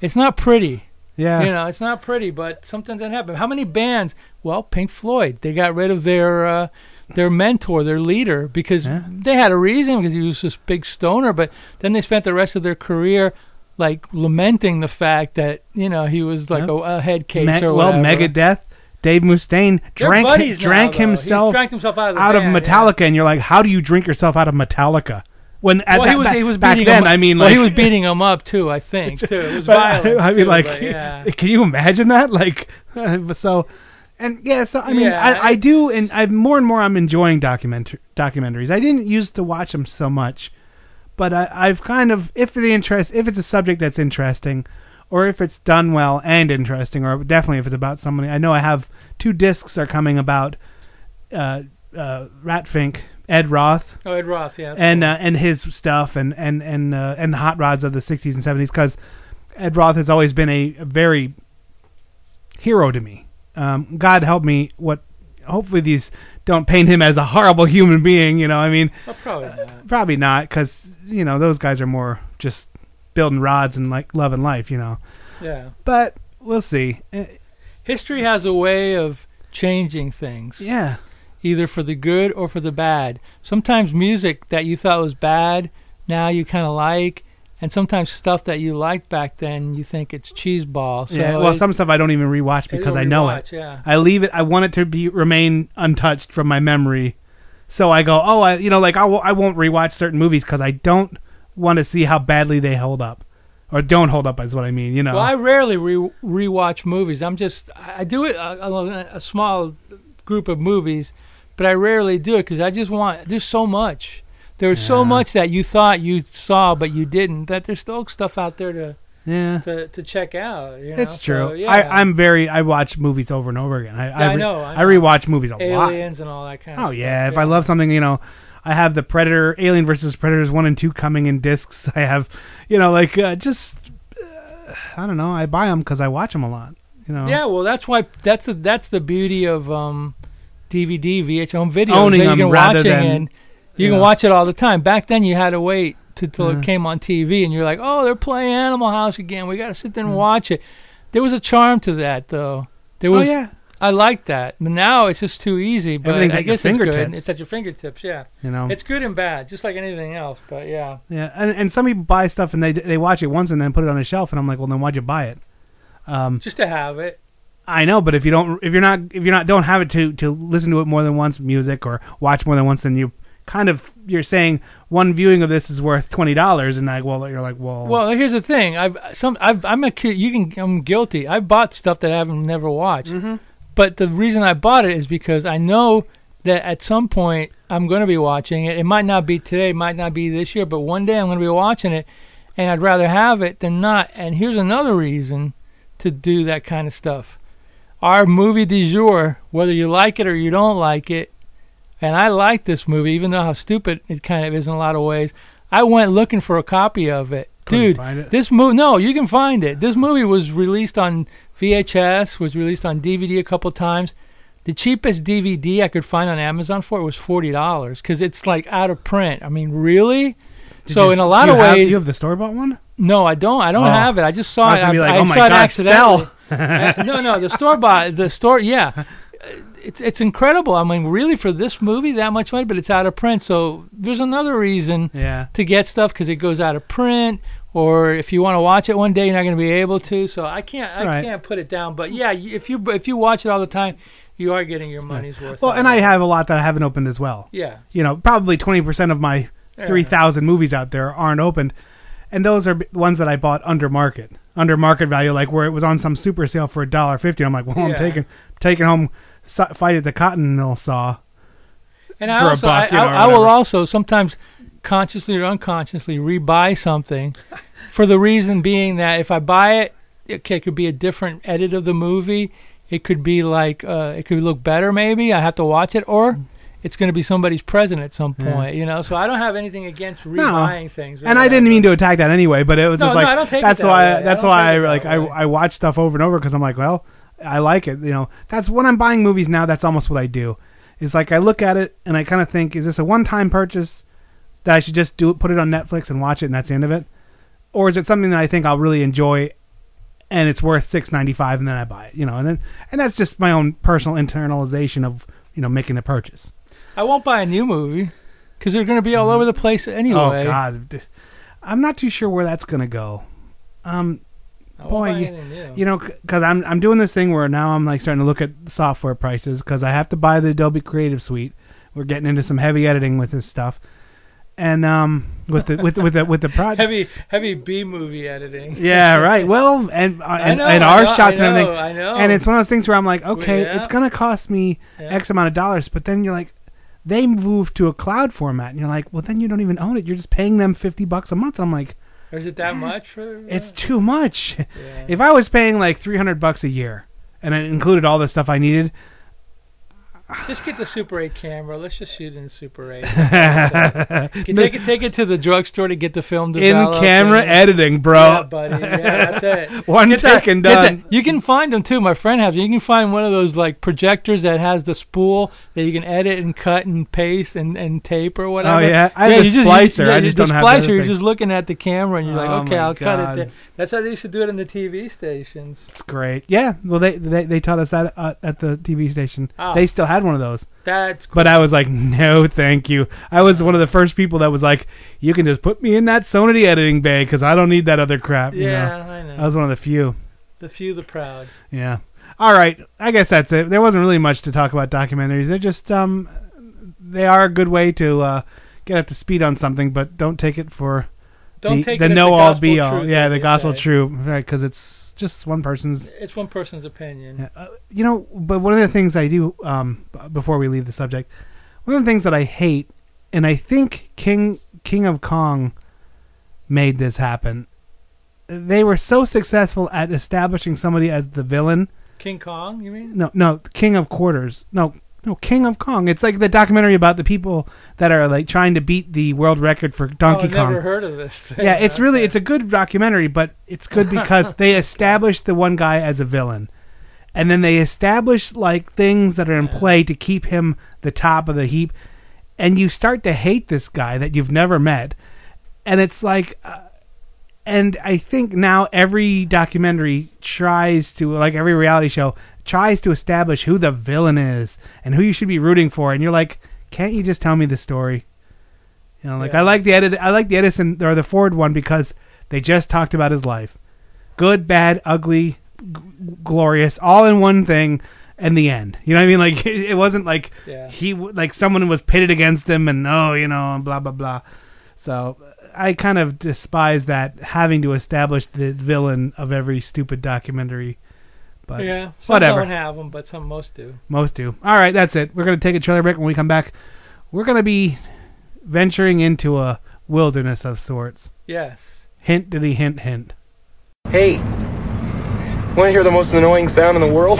it's not pretty. Yeah. You know, it's not pretty, but sometimes that happens. How many bands? Well, Pink Floyd. They got rid of their uh, their mentor, their leader, because they had a reason because he was this big stoner. But then they spent the rest of their career like lamenting the fact that you know he was like Yep. a, a head case Me- or whatever. well. Megadeth, Dave Mustaine They're drank now, drank himself drank himself out of out band, of Metallica, and you're like, how do you drink yourself out of Metallica? When at well, that, he was back, he was back beating then, him, I mean, well, like he was beating him up too. I think too. It was (laughs) violent. I mean, too, like, yeah. can you imagine that? (laughs) Like, (laughs) so, and yeah, so I mean, Yeah, I, I do, and I more and more I'm enjoying document documentaries. I didn't used to watch them so much, but I, I've kind of, if the interest, if it's a subject that's interesting, or if it's done well and interesting, or definitely if it's about somebody. I know I have two discs are coming about uh, uh, Ratfink, Ed Roth, Oh, Ed Roth, yeah. and cool. uh, and his stuff and and and uh, and the hot rods of the 60s and 70s because Ed Roth has always been a, a very hero to me. Um, God help me. What? Hopefully these don't paint him as a horrible human being. You know, I mean, Well, probably not. probably not because you know those guys are more just building rods and like loving life. You know, Yeah. but we'll see. Uh, History has a way of changing things. Yeah. Either for the good or for the bad. Sometimes music that you thought was bad, now you kind of like. and sometimes stuff that you liked back then, you think it's cheese ball. So yeah. Well, it- some stuff I don't even rewatch because I know rewatch, it. yeah. I leave it. I want it to be remain untouched from my memory. So I go, oh, I you know, like I w- I won't rewatch certain movies because I don't want to see how badly they hold up, or don't hold up. Is what I mean. You know. Well, I rarely re- rewatch movies. I'm just I I do it uh, a, a, a small group of movies, but I rarely do it because I just want. There's so much. There's Yeah. so much that you thought you saw but you didn't. That there's still stuff out there to yeah. to to check out. You know? It's true. So, yeah. I, I'm very. I watch movies over and over again. I, Yeah, I re- know, I I know. rewatch movies a lot. Aliens and all that kind of Oh stuff. yeah, if I love something, you know, I have the Predator, Alien versus Predators one and two coming in discs. (laughs) I have, you know, like uh, just, uh, I don't know. I buy them because I watch them a lot. You know. Yeah, well, that's why that's the that's the beauty of um, DVD, VH home video. Owning that you them can rather watch it than, you can watch it all the time. Back then, you had to wait to, till Yeah. it came on TV, and you're like, oh, they're playing Animal House again. We got to sit there and Mm. watch it. There was a charm to that, though. There Oh, yeah. I like that. But now it's just too easy. But Everything's I at your guess it's good. fingertips. It's at your fingertips. Yeah. You know. It's good and bad, just like anything else. But yeah. Yeah, and and some people buy stuff and they they watch it once and then put it on a shelf, and I'm like, well, then why'd you buy it? Um, Just to have it. I know, but if you don't, if you're not, if you're not, don't have it to to listen to it more than once, music or watch more than once, then you kind of you're saying one viewing of this is worth twenty dollars, and like, well, you're like, well, Well, here's the thing. I've some I've I'm a you can I'm guilty. I bought stuff that I haven't never watched. Mm-hmm. But the reason I bought it is because I know that at some point I'm going to be watching it. It might not be today, it might not be this year, but one day I'm going to be watching it and I'd rather have it than not. And here's another reason to do that kind of stuff. Our movie du jour, whether you like it or you don't like it, and I like this movie, even though how stupid it kind of is in a lot of ways. I went looking for a copy of it. Couldn't Dude, this movie, no, you can find it. This movie was released on VHS, was released on DVD a couple times. The cheapest DVD I could find on Amazon for it was forty dollars because it's like out of print. I mean, really? Did so you- in a lot of have- ways, you have the store bought one? no, I don't. I don't Oh. have it. I just saw I it. like, I, oh I saw it accidentally. sell. Uh, (laughs) no, no, the store bought the store. Yeah, it's it's incredible. I mean, really for this movie that much money, but it's out of print. So there's another reason Yeah. to get stuff because it goes out of print. Or if you want to watch it one day, you're not going to be able to. So I can't I Right. can't put it down. But yeah, if you if you watch it all the time, you are getting your money's worth. Well, and of I have a lot that I haven't opened as well. Yeah. You know, probably 20% of my Yeah. 3,000 movies out there aren't opened. And those are b- ones that I bought under market, under market value, like where it was on some super sale for a dollar fifty. I'm like, well, I'm taking taking home so- fight at the cotton mill saw. And I for a also, buck, I, you know, I, I will also sometimes consciously or unconsciously rebuy something, (laughs) for the reason being that if I buy it, okay, it could be a different edit of the movie. It could be like uh, it could look better maybe. I have to watch it, or it's going to be somebody's present at some Yeah. point. You know, so I don't have anything against rebuying things. or And I didn't mean to attack that anyway, but it was No, just no, like I it that's that why way. That's don't why I like I. I watch stuff over and over because I'm like, well, I like it. You know, that's when I'm buying movies now. That's almost what I do. It's like I look at it and I kind of think, is this a one-time purchase that I should just do put it on Netflix and watch it, and that's the end of it, or is it something that I think I'll really enjoy, and it's worth six ninety-five, and then I buy it. You know, and then and that's just my own personal internalization of you know making the purchase. I won't buy a new movie because they're going to be all over the place anyway. Oh God, I'm not too sure where that's gonna go. Um, I boy, you, new. you know, because I'm I'm doing this thing where now I'm like starting to look at software prices because I have to buy the Adobe Creative Suite. We're getting into some heavy editing with this stuff, and um, with the with with the with the project. (laughs) heavy heavy B movie editing. Yeah, right. Well, and (laughs) uh, and, know, and I our know, shots I and everything. I know. And it's one of those things where I'm like, okay, yeah. it's gonna cost me Yeah. X amount of dollars, but then you're like, they move to a cloud format, and you're like, well, then you don't even own it. You're just paying them fifty bucks a month. I'm like, Or is it that much for? it's too much. If I was paying like three hundred bucks a year, and it included all the stuff I needed, Just get the Super 8 camera. Let's just shoot in Super 8. You (laughs) take it, take it to the drugstore to get the film developed. in camera and- editing, bro. Yeah, buddy. Yeah, that's it. (laughs) One Get take that- and get that- done. You can find them too. My friend has. them. You can find one of those like projectors that has the spool that you can edit and cut and paste and, and tape or whatever. Oh, yeah? I have yeah, the you just, splicer. Yeah, I just don't have the splicer. You're just looking at the camera and you're Oh, like, okay, I'll cut it. There. That's how they used to do it in the TV stations. It's great. Yeah, well, they they they taught us that uh, at the TV station. Oh. They still had one of those. That's But I was like, no, thank you. I was one of the first people that was like, you can just put me in that Sonity editing bay because I don't need that other crap. you Yeah, know? I know. I was one of the few. the few, the proud. Yeah. All right. I guess that's it. There wasn't really much to talk about documentaries. They're just um, they are a good way to uh, get up to speed on something, but don't take it for Don't the, take the know all be all. Yeah, the gospel say. truth, right? Because it's just one person's It's one person's opinion. uh, you know, but one of the things I do um, b- before we leave the subject, one of the things that I hate, and I think King King of Kong made this happen. They were so successful at establishing somebody as the villain. King Kong, you mean? No, no, King of Quarters. No, no, King of Kong. It's like the documentary about the people that are like trying to beat the world record for Donkey Kong. oh, Kong. never heard of this. Yeah, it's really it's a good documentary, but it's good because they (laughs) established the one guy as a villain, and then they establish like things that are in play to keep him the top of the heap, and you start to hate this guy that you've never met, and it's like, uh, and I think now every documentary tries to like every reality show tries to establish who the villain is and who you should be rooting for, and you're like, can't you just tell me the story? You know, like Yeah. I like the edit, I like the Edison or the Ford one because they just talked about his life, good, bad, ugly, g- glorious, all in one thing, and the end. You know what I mean? Like (laughs) it, it wasn't like Yeah. he w- like someone was pitted against him and oh, you know, and blah blah blah. So I kind of despise that having to establish the villain of every stupid documentary. But yeah, some whatever. don't have them, but some most do. Most do. All right, that's it. We're going to take a trailer break. When we come back, we're going to be venturing into a wilderness of sorts. Yes. Hint diddy hint hint. Hey, want to hear the most annoying sound in the world?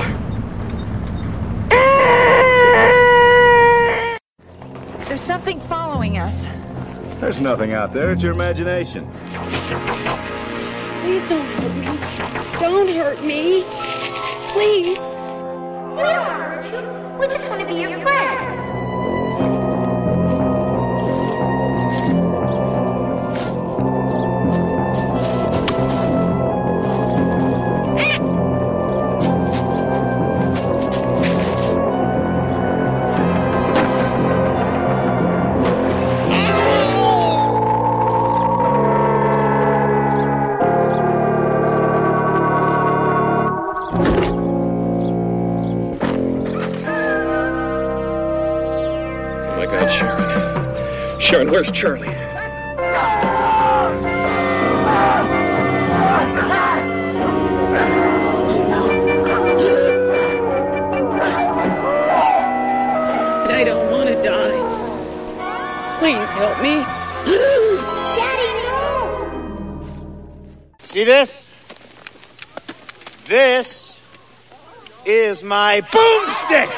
There's something following us. There's nothing out there. It's your imagination. Please don't hurt me. Don't hurt me. Please. We don't want to hurt you. We just want to be your friends. Sharon. Sharon, where's Charlie? I don't want to die. Please help me. Daddy. no! See this? This is my boomstick.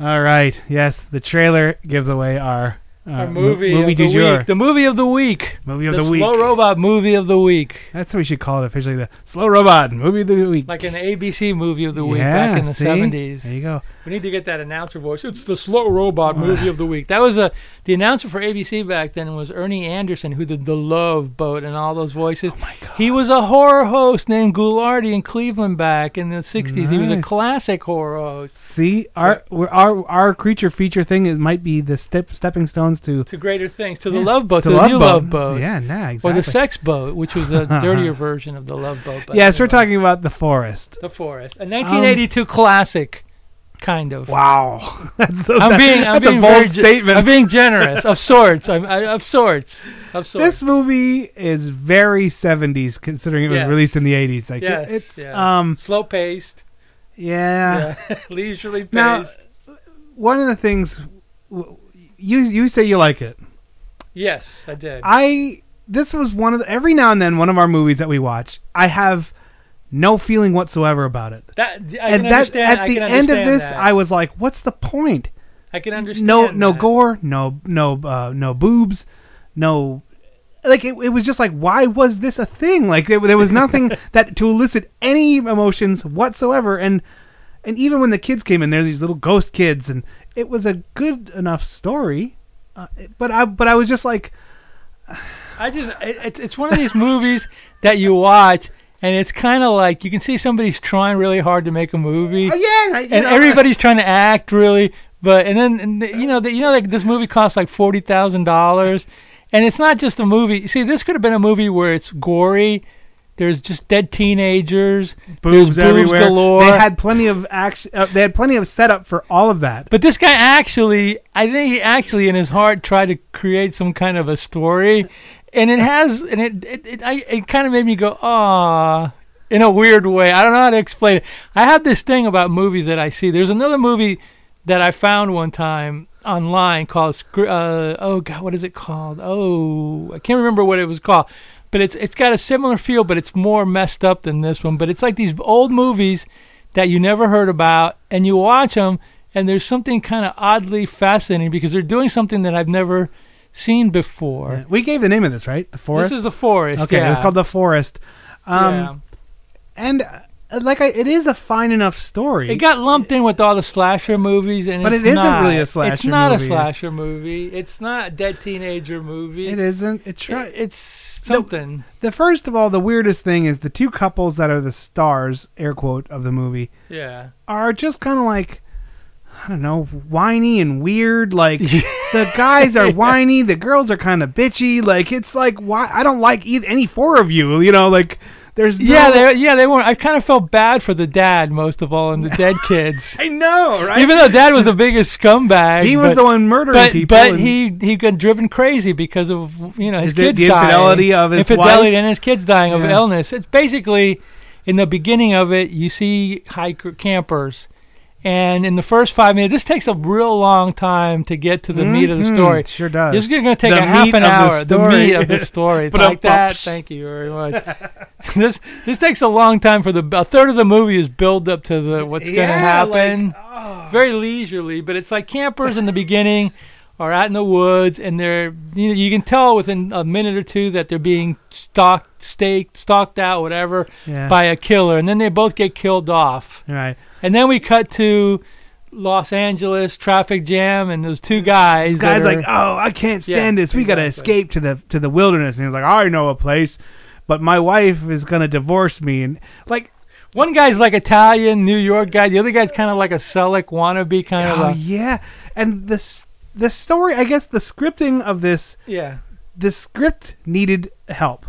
All right. Yes, the trailer gives away our, uh, Our mo- movie, movie of du the jour. week. The movie of the week. Movie of the, the week. Slow Robot movie of the week. That's what we should call it officially. The Slow Robot movie of the week. Like an ABC movie of the week yeah, back in the see? 70s. There you go. We need to get that announcer voice. It's the Slow Robot movie of the week. That was a the announcer for ABC back then was Ernie Anderson, who did the Love Boat and all those voices. Oh my God. He was a horror host named Ghoulardi in Cleveland back in the 60s. He was a classic horror host. See, our our our creature feature thing is might be the step stepping stones to To greater things, to the Yeah, Love Boat, to to, the Love new Boat. Love Boat. Yeah, nah, Or the. Sex Boat, which was a (laughs) dirtier version of the Love Boat. Yes, we're talking about the forest. The Forest, a um, 1982 classic, kind of. Wow, (laughs) that's, so, I'm being, I'm being a bold ge- statement. I'm being generous, of (laughs) sorts, I'm, I, of sorts, of sorts. This movie is very 70s, considering it was released in the 80s. Like yes, it, it's yeah. um slow paced, yeah. yeah, (laughs) leisurely paced. Now, one of the things you you say you like it. yes, I did. I this was one of the, every now and then one of our movies that we watch. I have no feeling whatsoever about it. that I and can that understand. at the end of this, that. I was like, "What's the point?" I can understand. No, no that. gore, no, no, uh, no boobs, no. Like it, it was just like, why was this a thing? Like there, there was nothing (laughs) that to elicit any emotions whatsoever. And and even when the kids came in, there these little ghost kids, and it was a good enough story. Uh, but I, but I was just like, (sighs) I just it, it's one of these movies that you watch and it's kind of like you can see somebody's trying really hard to make a movie. Oh, yeah, I- and know, everybody's trying to act really, But and then and the, you know the, you know like this movie costs like forty thousand dollars, and it's not just a movie. See, this could have been a movie where it's gory. There's just dead teenagers. boobs, there's everywhere. galore. They had plenty of action. Uh, they had plenty of setup for all of that. But this guy actually, I think he actually in his heart tried to create some kind of a story, and it has, and it it it, I, it kind of made me go, ah, in a weird way. I don't know how to explain it. I have this thing about movies that I see. There's another movie that I found one time online called, uh, oh god, what is it called? Oh, I can't remember what it was called. But it's it's got a similar feel, but it's more messed up than this one. But it's like these old movies that you never heard about, and you watch them, and there's something kind of oddly fascinating because they're doing something that I've never seen before. We gave the name of this, right? The Forest. This is the forest. Okay, yeah. it's called the Forest. Um, yeah. And uh, like, I, it is a fine enough story. It got lumped in with all the slasher movies, and But it's it isn't not. really a slasher It's not movie. a slasher movie. It's not a dead teenager movie. It isn't. It's It- it's something. The first of all, the weirdest thing is the two couples that are the stars, air quote, of the movie, yeah. are just kind of like, I don't know, whiny and weird. Like (laughs) the guys are whiny, the girls are kind of bitchy. Like it's like why I don't like either, any four of you. You know, like there's no, Yeah, they yeah they weren't. I kind of felt bad for the dad most of all, and the dead (laughs) kids. I know, right? Even though dad was the biggest scumbag, He was but- the one murdering but, people But he he got driven crazy because of you know his The- kids the dying. infidelity of his infidelity wife? and his kids dying of illness. It's basically in the beginning of it you see hiker campers. And in the first five minutes, this takes a real long time to get to the meat of the Mhm, story. sure does. This is going to take The a half an of the hour. The, story. meat of the story. It's But like that. Thank you very much. (laughs) this this takes a long time for the a third of the movie is build up to the what's going to Yeah, like, happen. Very leisurely, but it's like campers in the beginning are out in the woods and they're you know you can tell within a minute or two that they're being stalked, staked, stalked out, whatever, Yeah. by a killer, and then they both get killed off. Right. And then we cut to Los Angeles traffic jam and those two guys. Guy's are- like, oh, I can't Yeah, stand this. We gotta escape to the to the wilderness. And he's like, I know a place, but my wife is gonna divorce me. And like, One guy's like Italian, New York guy. The other guy's kind of like a Selleck wannabe kind oh of a yeah, and the the story. I guess the scripting of this, yeah. the script needed help.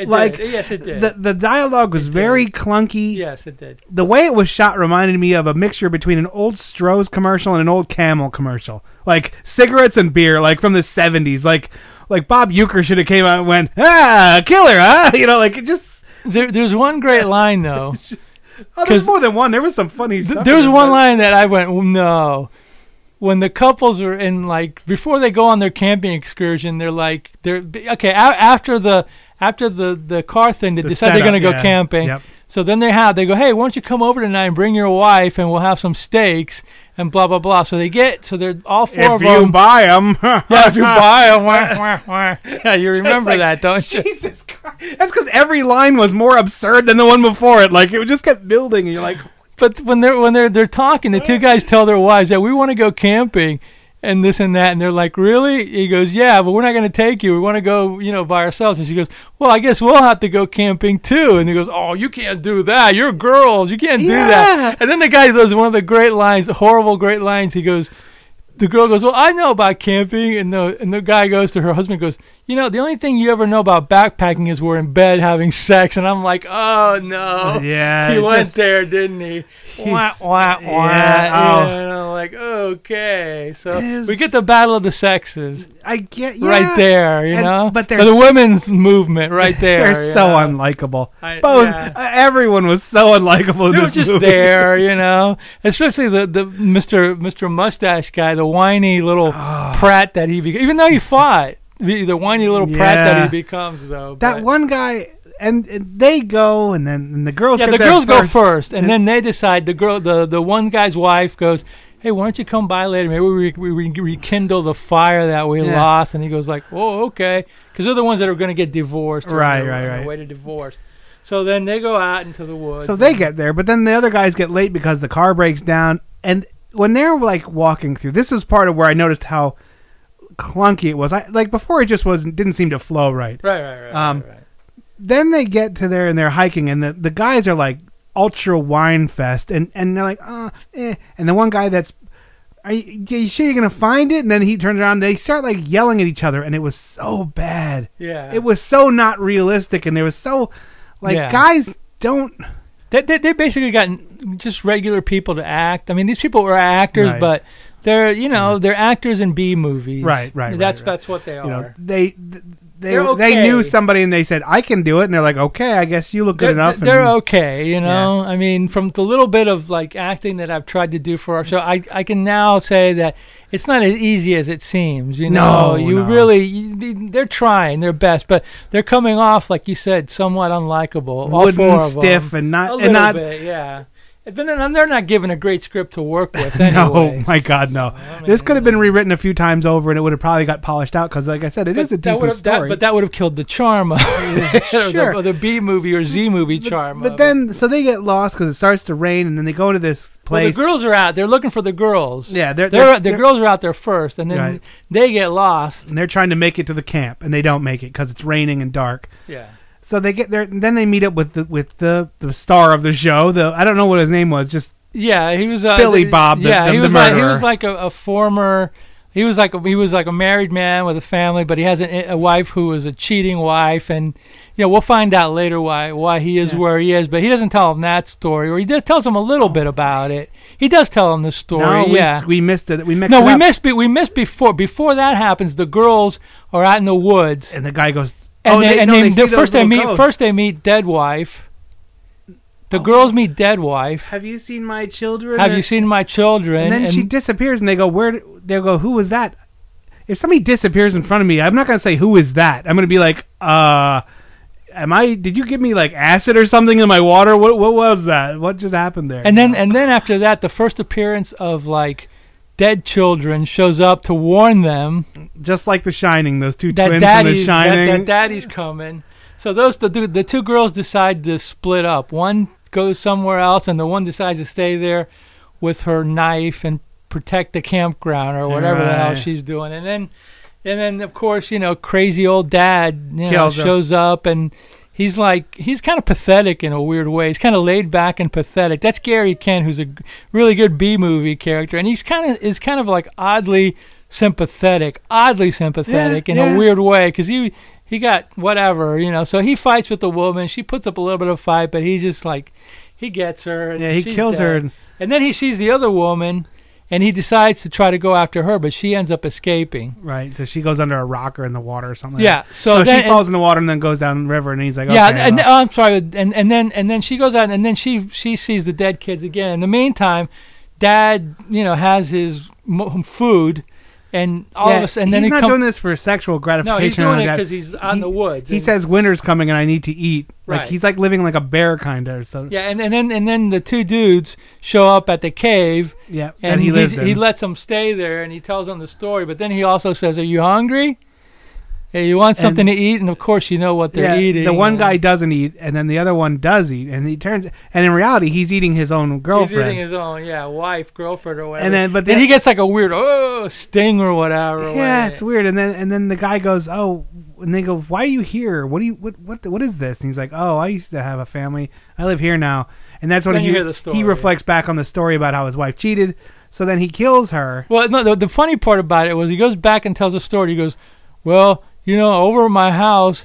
It like did. Yes, it did. the the dialogue was very clunky. yes, it did. The way it was shot reminded me of a mixture between an old Stroh's commercial and an old Camel commercial, like cigarettes and beer, like from the '70s. Like like Bob Uecker should have came out and went, ah, killer, huh? (laughs) You know, like it just. There, there's one great line though. (laughs) Oh, there's more than one. There was some funny stuff. There was one line that I went, "Oh, no. When the couples are in like before they go on their camping excursion, they're like they're okay a- after the after the the car thing. They The decide they're going to go yeah. camping. Yep. So then they have they go, hey, why don't you come over tonight and bring your wife and we'll have some steaks and blah blah blah. So they get so they're all four If of you them. buy them, (laughs) (laughs) yeah, if you buy them, wah, wah, wah. (laughs) yeah, you remember that, don't you? Jesus Christ. That's because every line was more absurd than the one before it. Like it just kept building, and you're like, But when they're when they're they're talking, the two guys tell their wives that we want to go camping and this and that, and they're like, really? He goes, yeah, but we're not going to take you. We want to go, you know, by ourselves. And she goes, well, I guess we'll have to go camping too. And he goes, oh, you can't do that. You're girls. You can't do Yeah. that. And then the guy does one of the great lines, horrible great lines. He goes. The girl goes, well, I know about camping, and the and the guy goes to her husband, goes, you know, the only thing you ever know about backpacking is we're in bed having sex, and I'm like, oh no, Yeah, he went just- there, didn't he? Wah, wah, wah. Yeah, oh. And I'm like, okay. So is- we get the battle of the sexes I get yeah. right there, you And- know? but they're the women's movement right (laughs) there. They're so know? unlikable. I- Both yeah. uh, everyone was so unlikable. They were just movie. there, (laughs) you know. Especially the the Mr. Mr. Mustache guy, the whiny little Ah. prat that he became. Even though he fought, the, the whiny little prat that he becomes, though. that but- one guy, and, and they go, and then and the girls. yeah, the girls go first. first, and then they decide. The girl, the the one guy's wife goes, "Hey, why don't you come by later? Maybe we we, we rekindle the fire that we Yeah. lost." And he goes like, "Oh, okay," because they're the ones that are going to get divorced. Right, right, right. Way to divorce. So then they go out into the woods. So they get there, but then the other guys get late because the car breaks down. And when they're like walking through, this is part of where I noticed how clunky it was. I like before it just wasn't didn't seem to flow right. right, right, right. Um, right, right. Then they get to there and they're hiking, and the the guys are like ultra whine fest, and and they're like, uh, eh. And the one guy that's are you, are you sure you're gonna find it? And then he turns around. and They start like yelling at each other, and it was so bad. Yeah. It was so not realistic, and they were so like Yeah. guys don't. They, they they basically got just regular people to act. I mean, these people were actors, Right. but they're you know mm-hmm. they're actors in B movies. Right, right, That's right, right. that's what they You know, are. they they They're they knew somebody, and they said I can do it, and they're like, okay, I guess you look good they're, enough. They're okay, you know. I mean, from the little bit of like acting that I've tried to do for our show, I I can now say that it's not as easy as it seems. You know, No, you no. really you, they're trying their best, but they're coming off like you said, somewhat unlikable. All Wooden, four of stiff, them. and not- a and little not- bit, yeah. But then and they're not given a great script to work with (laughs) anyway. No, my God, no. this could have been rewritten a few times over, and it would have probably got polished out. Because, like I said, it is a that decent would that, story. but that would have killed the charm of (laughs) (laughs) Sure. the, the B movie or Z movie charm. But of it. then, so they get lost because it starts to rain, and then they go to this Well, the girls are out. They're looking for the girls. Yeah, they're- they're, they're- the they're- girls are out there first, and then Right. they get lost. and they're trying to make it to the camp, and they don't make it because it's raining and dark. Yeah. So they get there, and then they meet up with the with the the star of the show. The I don't know what his name was, just Yeah, he was uh, Billy Bob, the- yeah, the- he was like he was like a, a former. He was like a, he was like a married man with a family, but he has a, a wife who was a cheating wife, and you know we'll find out later why why he is where he is. But he doesn't tell him that story, or he does tells him a little bit about it. He does tell him the story. no, we, yeah, we missed it. We mixed no, it we up. missed be, we missed before before that happens. The girls are out in the woods, and the guy goes. And oh, they, they, and no, they, they the first they meet ghosts. first they meet dead wife. The girls meet dead wife. Have you seen my children? Have you seen my children? And then she disappears, and they go, "Where?" They go, "Who was that?" If somebody disappears in front of me, I'm not gonna say who is that. I'm gonna be like, "Uh, am I? Did you give me like acid or something in my water? What? What was that? What just happened there?" And then and then after that, the first appearance of like dead children shows up to warn them just like The Shining, those two that twins from The daddy's that, Shining. that daddy's coming. So those the the the two girls decide to split up. One goes somewhere else, and the one decides to stay there with her knife and protect the campground or whatever the hell she's doing. And then and then of course you know crazy old dad you know, shows up and. He's like he's kind of pathetic in a weird way. He's kind of laid back and pathetic. That's Gary Kent, who's a really good B movie character, and he's kind of is kind of like oddly sympathetic, oddly sympathetic in yeah. a weird way because he he got whatever you know. So he fights with the woman. She puts up a little bit of fight, but he just like he gets her. And Yeah, he kills dead. her and- and then he sees the other woman, and he decides to try to go after her, but she ends up escaping. Right, so she goes under a rock or in the water or something. Yeah, like that. so then- she falls in the water and then goes down the river, and he's like, yeah, okay, and well. oh, I'm sorry, and and then and then she goes out, and then she she sees the dead kids again. In the meantime, Dad, you know, has his food, and all yeah, of a sudden, and then he's not comes. doing this for sexual gratification. No, he's doing it because he's on in the woods. He says winter's coming and I need to eat. Like Right. he's like living like a bear kind of. So Yeah, and, and then and then the two dudes show up at the cave. Yeah, and that he lives he lets them stay there, and he tells them the story. But then he also says, "Are you hungry? Hey, you want And- something to eat?" And of course, you know what they're yeah, eating. the one guy doesn't eat, and then the other one does eat, and he turns. And in reality, he's eating his own girlfriend. He's eating his own, yeah, wife, girlfriend, or whatever. And then- but then then- he gets like a weird oh sting or whatever. yeah, it's weird. And then and then the guy goes, "Oh," and they go, "Why are you here? What do you what what what is this?" And he's like, "Oh, I used to have a family. I live here now." And that's when Then he you hear the story. he reflects back on the story about how his wife cheated. So then he kills her. Well, no, the, the funny part about it was he goes back and tells a story. He goes, "Well, you know, over at my house,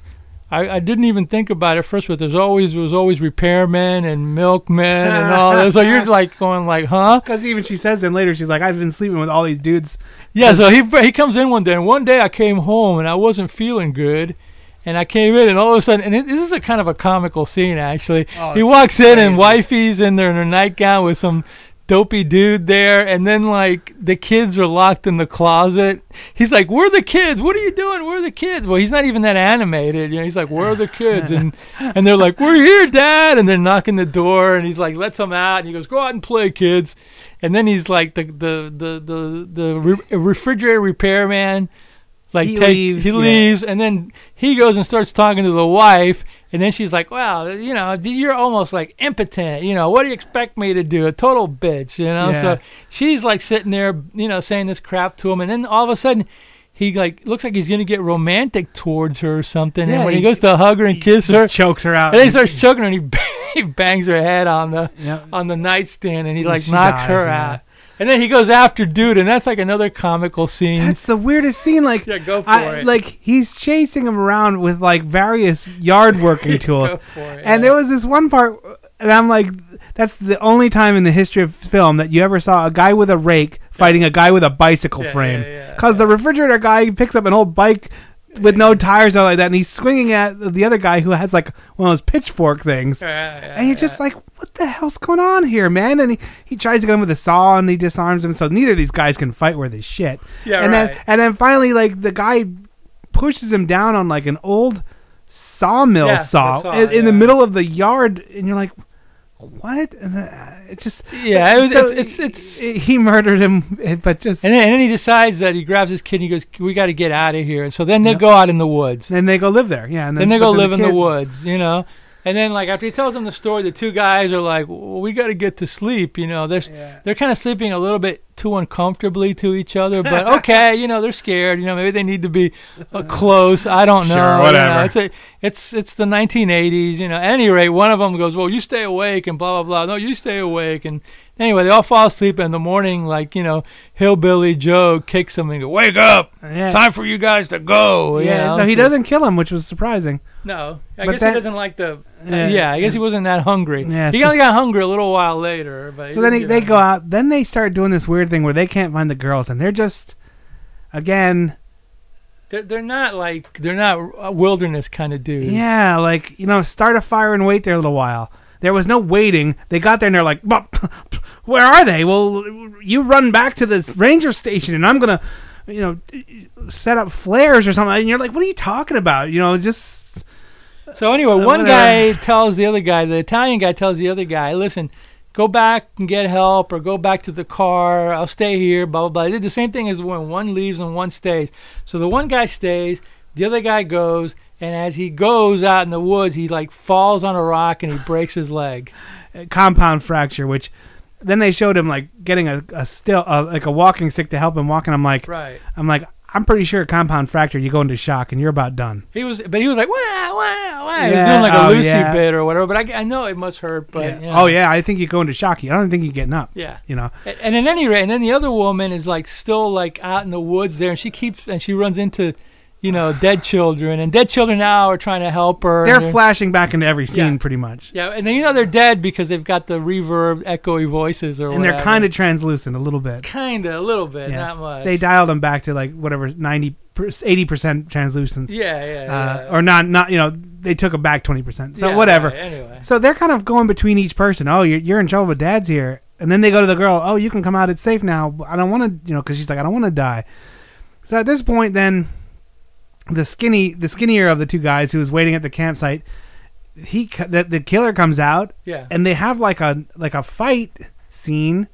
I, I didn't even think about it first, but there's always there was always repairmen and milkmen and all that. So you're like going like, huh? Because even she says then later, she's like, "I've been sleeping with all these dudes." Yeah. So he he comes in one day, and one day I came home and I wasn't feeling good. And I came in, and all of a sudden, and it, this is a kind of a comical scene actually. Oh, he walks in, and wifey's in there in her nightgown with some dopey dude there, and then like the kids are locked in the closet. He's like, "Where are the kids? What are you doing? Where are the kids?" Well, he's not even that animated. You know, he's like, "Where are the kids?" And and they're like, "We're here, Dad." And they're knocking the door, and he's like, "Lets them out," and he goes, "Go out and play, kids." And then he's like the the the the the re- refrigerator repairman. Like He take, leaves, he yeah. leaves, and then he goes and starts talking to the wife, and then she's like, "Wow, you know, you're almost like impotent. You know, what do you expect me to do? A total bitch, you know." Yeah. So she's like sitting there, you know, saying this crap to him, and then all of a sudden, he like looks like he's gonna get romantic towards her or something. Yeah, and when he, he- goes to hug her and kiss her, chokes her out. and then he starts choking her, and he, (laughs) he bangs her head on the Yep. on the nightstand, and he And like knocks dies, her yeah. out. And then he goes after dude, and that's like another comical scene. That's the weirdest scene. Like, yeah, go for I, it. like he's chasing him around with like various yard working (laughs) tools. Go for it, And there was this one part, and I'm like, that's the only time in the history of film that you ever saw a guy with a rake fighting a guy with a bicycle Yeah, frame. yeah, yeah, Because the refrigerator guy picks up an old bike with no tires or like that, and he's swinging at the other guy who has like one of those pitchfork things. and you're just like, what the hell's going on here, man? And he, he tries to go in with a saw, and he disarms him. So neither of these guys can fight worth his shit. Yeah, and right. then and then finally, like the guy pushes him down on like an old sawmill Yeah, saw, saw, in, in the middle of the yard, and you're like, what? And uh, it's just Yeah, it was- so it's- it's- it's he murdered him, but just And then, and then he decides that he grabs his kid and he goes, "We got to get out of here." And so then they go out in the woods. then they go live there. Yeah, and then they go live in the woods, you know. And then like after he tells them the story, the two guys are like, well, "We got to get to sleep," you know. They're s they're kind of sleeping a little bit too uncomfortably to each other, but (laughs) okay, you know, they're scared. You know, maybe they need to be uh, (laughs) close. I don't know. Sure, you know. whatever. It's a, it's it's the 1980s, you know. At any rate, one of them goes, "Well, you stay awake," and blah blah blah. No, you stay awake, and anyway, they all fall asleep. And in the morning, like you know, hillbilly Joe kicks them and go, "Wake up! Yeah. Time for you guys to go." Yeah, know, so he doesn't kill him, which was surprising. no, I But guess that- he doesn't like the. Yeah. Yeah, I guess he wasn't that hungry. Yeah, he so- only got hungry a little while later, but So then he, they go out. Then they start doing this weird thing where they can't find the girls, and they're just, again, They're, they're not like they're not wilderness kind of dudes. yeah, like you know, start a fire and wait there a little while. There was no waiting. They got there and they're like, (laughs) where are they? Well, you run back to the ranger station, and I'm gonna, you know, set up flares or something." And you're like, "What are you talking about?" You know, just So anyway, Uh, one guy tells the other guy, the Italian guy tells the other guy, "Listen, go back and get help, or go back to the car. I'll stay here." Blah blah blah. They did the same thing as when one leaves and one stays. So the one guy stays, the other guy goes, and as he goes out in the woods, he like falls on a rock and he breaks his leg. (laughs) compound fracture, which then they showed him like getting a, a still uh, like a walking stick to help him walk, and I'm like, Right. I'm like, I'm pretty sure compound fracture, you go into shock and you're about done. He was, but he was like, wow, wow, wow. He Yeah, was doing like a oh, Lucy yeah. bit or whatever. But I, I know it must hurt. But Yeah. Oh yeah, I think you go into shock. I don't think you're getting up. Yeah. You know. And, and at any rate, and then the other woman is like still like out in the woods there, and she keeps and she runs into, you know, dead children, and dead children now are trying to help her. and They're flashing back into every scene Yeah. pretty much. Yeah, and then you know they're dead because they've got the reverb, echoey voices or And whatever. they're kind of translucent a little bit. kind of a little bit, Yeah. not much. They dialed them back to like whatever 90 80 percent translucence. Yeah, yeah, Uh, yeah. or not, not you know, they took it back 20 percent. So Yeah, whatever. right, anyway. So they're kind of going between each person. Oh, you're you're in trouble, but Dad's here. And then they go to the girl. Oh, you can come out. It's safe now. I don't want to, you know, because she's like, I don't want to die. So at this point, then the skinny, the skinnier of the two guys who was waiting at the campsite, he the the killer comes out. Yeah. And they have like a like a fight scene.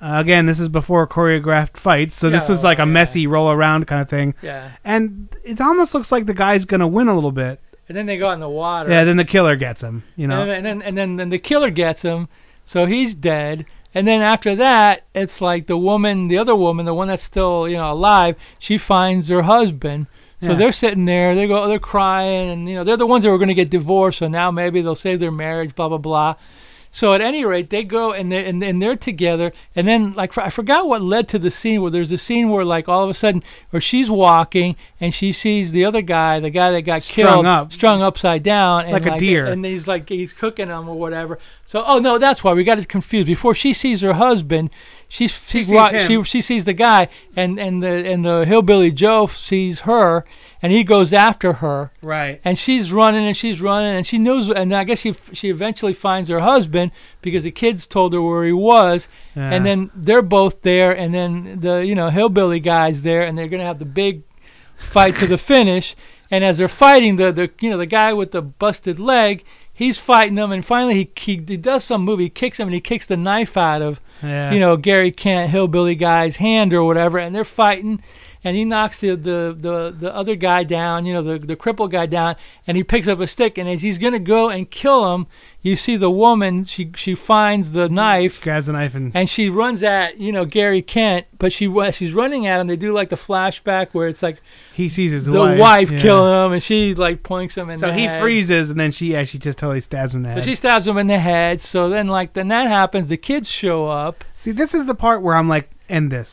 Uh, again, this is before choreographed fights, so this is like a yeah. messy roll around kind of thing. Yeah. And it almost looks like the guy's gonna win a little bit. And then they go out in the water. Yeah. Then the killer gets him. You know. And, and then and then and the killer gets him, so he's dead. And then after that, it's like the woman, the other woman, the one that's still you know alive, she finds her husband. So they're sitting there, they go, they're crying, and you know they're the ones that were going to get divorced. So now maybe they'll save their marriage, blah blah blah. So at any rate, they go and they and, and they're together. And then like I forgot what led to the scene where there's a scene where like all of a sudden, where she's walking and she sees the other guy, the guy that got Strung killed, up. strung upside down, and Like a deer. and he's like he's cooking them or whatever. So oh no, that's why we got it confused. Before she sees her husband, she's She she's sees she she sees the guy, and and the and the hillbilly Joe sees her, and he goes after her. Right. And she's running and she's running and she knows and I guess she she eventually finds her husband because the kids told her where he was Yeah. and then they're both there and then the you know hillbilly guy's there and they're going to have the big fight to the (laughs) finish and as they're fighting the the you know the guy with the busted leg he's fighting them and finally he he, he does some move he kicks him and he kicks the knife out of Yeah. you know Gary Kent hillbilly guy's hand or whatever and they're fighting and he knocks the the the, the other guy down you know the the crippled guy down and he picks up a stick and as he's going to go and kill him you see the woman she she finds the knife grabs the knife and and she runs at you know Gary Kent but she she's running at him they do like the flashback where it's like he sees his the wife, wife yeah. killing him and she like points him in So the he freezes, and then she she just totally stabs him in the head. So she stabs him in the head. So then, like, then that happens. The kids show up. See, this is the part where I'm like, end this.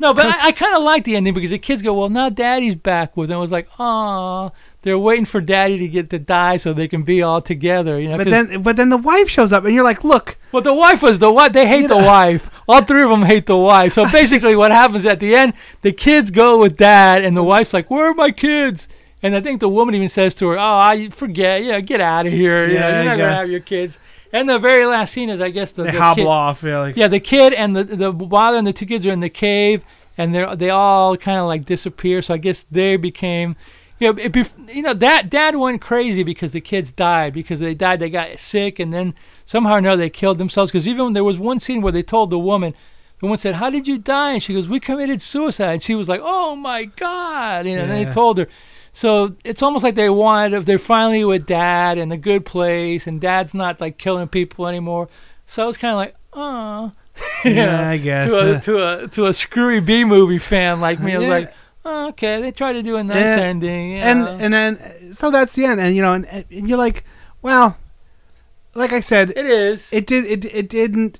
No, but I, I kind of like the ending because the kids go, well, now Daddy's back with them. It was like, ah, they're waiting for Daddy to get to die so they can be all together. You know, but then, but then the wife shows up, and you're like, look, Well, the wife was the what? They hate the wife. All three of them hate the wife. So (laughs) basically, what happens at the end? The kids go with dad, and the wife's like, "Where are my kids?" And I think the woman even says to her, "Oh, I forget. Yeah, get out of here. You know, Yeah, you're not yeah. gonna have your kids." And the very last scene is, I guess, the, they the hobble kid, off. Yeah, like, yeah, the kid and the the father and the two kids are in the cave, and they they all kind of like disappear. So I guess they became, you know, it, bef- you know, that dad went crazy because the kids died because they died, they got sick, and then somehow or another they killed themselves. Because even there was one scene where they told the woman. The woman said, "How did you die?" And she goes, "We committed suicide." And she was like, "Oh my God!" You know, and Yeah. they told her. So it's almost like they wanted. They're finally with Dad in a good place, and Dad's not like killing people anymore. So it's kind of like, oh, (laughs) Yeah, I guess. to a to a to a screwy B movie fan like me, I was Yeah. like, oh, okay, they tried to do a nice Yeah. ending. you and and then so that's the end, and you know, and, and you're like, well, like I said, it is. It did. It it didn't.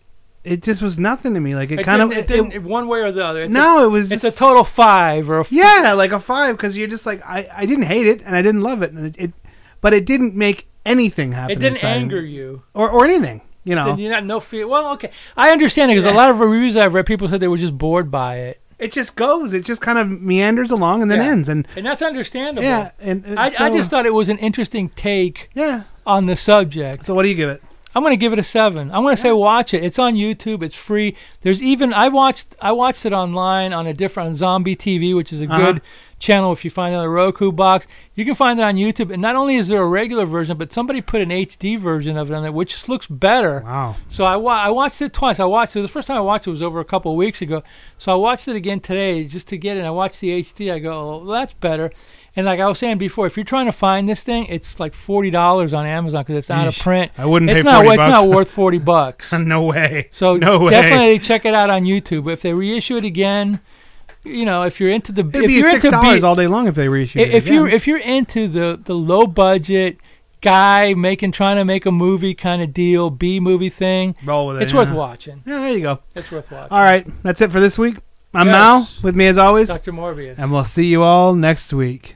It just was nothing to me. Like it, It kind of. didn't, it didn't one way or the other. It's no, a, it was. It's a total five or a Yeah, like a five, because you're just like I. I didn't hate it, and I didn't love it, and it, it but it didn't make anything happen. It didn't inside anger you. or or anything. You know, you not no fear? Well, okay, I understand it because Yeah. a lot of reviews I've read, people said they were just bored by it. it just goes. It just kind of meanders along and then Yeah. ends. And And that's understandable. yeah, and, and I, I just thought it was an interesting take yeah. on the subject. So what do you give it? I'm gonna give it a seven. I'm gonna say watch it. It's on YouTube. It's free. There's even I watched I watched it online on a different on Zombie TV, which is a Uh-huh. good channel if you find it on the Roku box. You can find it on YouTube. And not only is there a regular version, but somebody put an HD version of it on there, which looks better. Wow. So I wa- I watched it twice. I watched it the first time I watched it was over a couple of weeks ago. So I watched it again today just to get it. I watched the HD. I go, oh, well, that's better. And like I was saying before, if you're trying to find this thing, it's like forty dollars on Amazon because it's out of print. I wouldn't it's pay not, 40 It's bucks. not worth forty bucks. (laughs) no way. So no way. definitely check it out on YouTube. If they reissue it again, you know, if you're into the It'd if be you're into dollars all day long if they reissue it. if again. if you're into the the low budget guy making trying to make a movie kind of deal, B movie thing, roll with it, it's worth watching. Yeah, there you go. It's worth watching. All right, that's it for this week. I'm Yes. Mal with me as always, Dr. Morbius. and we'll see you all next week.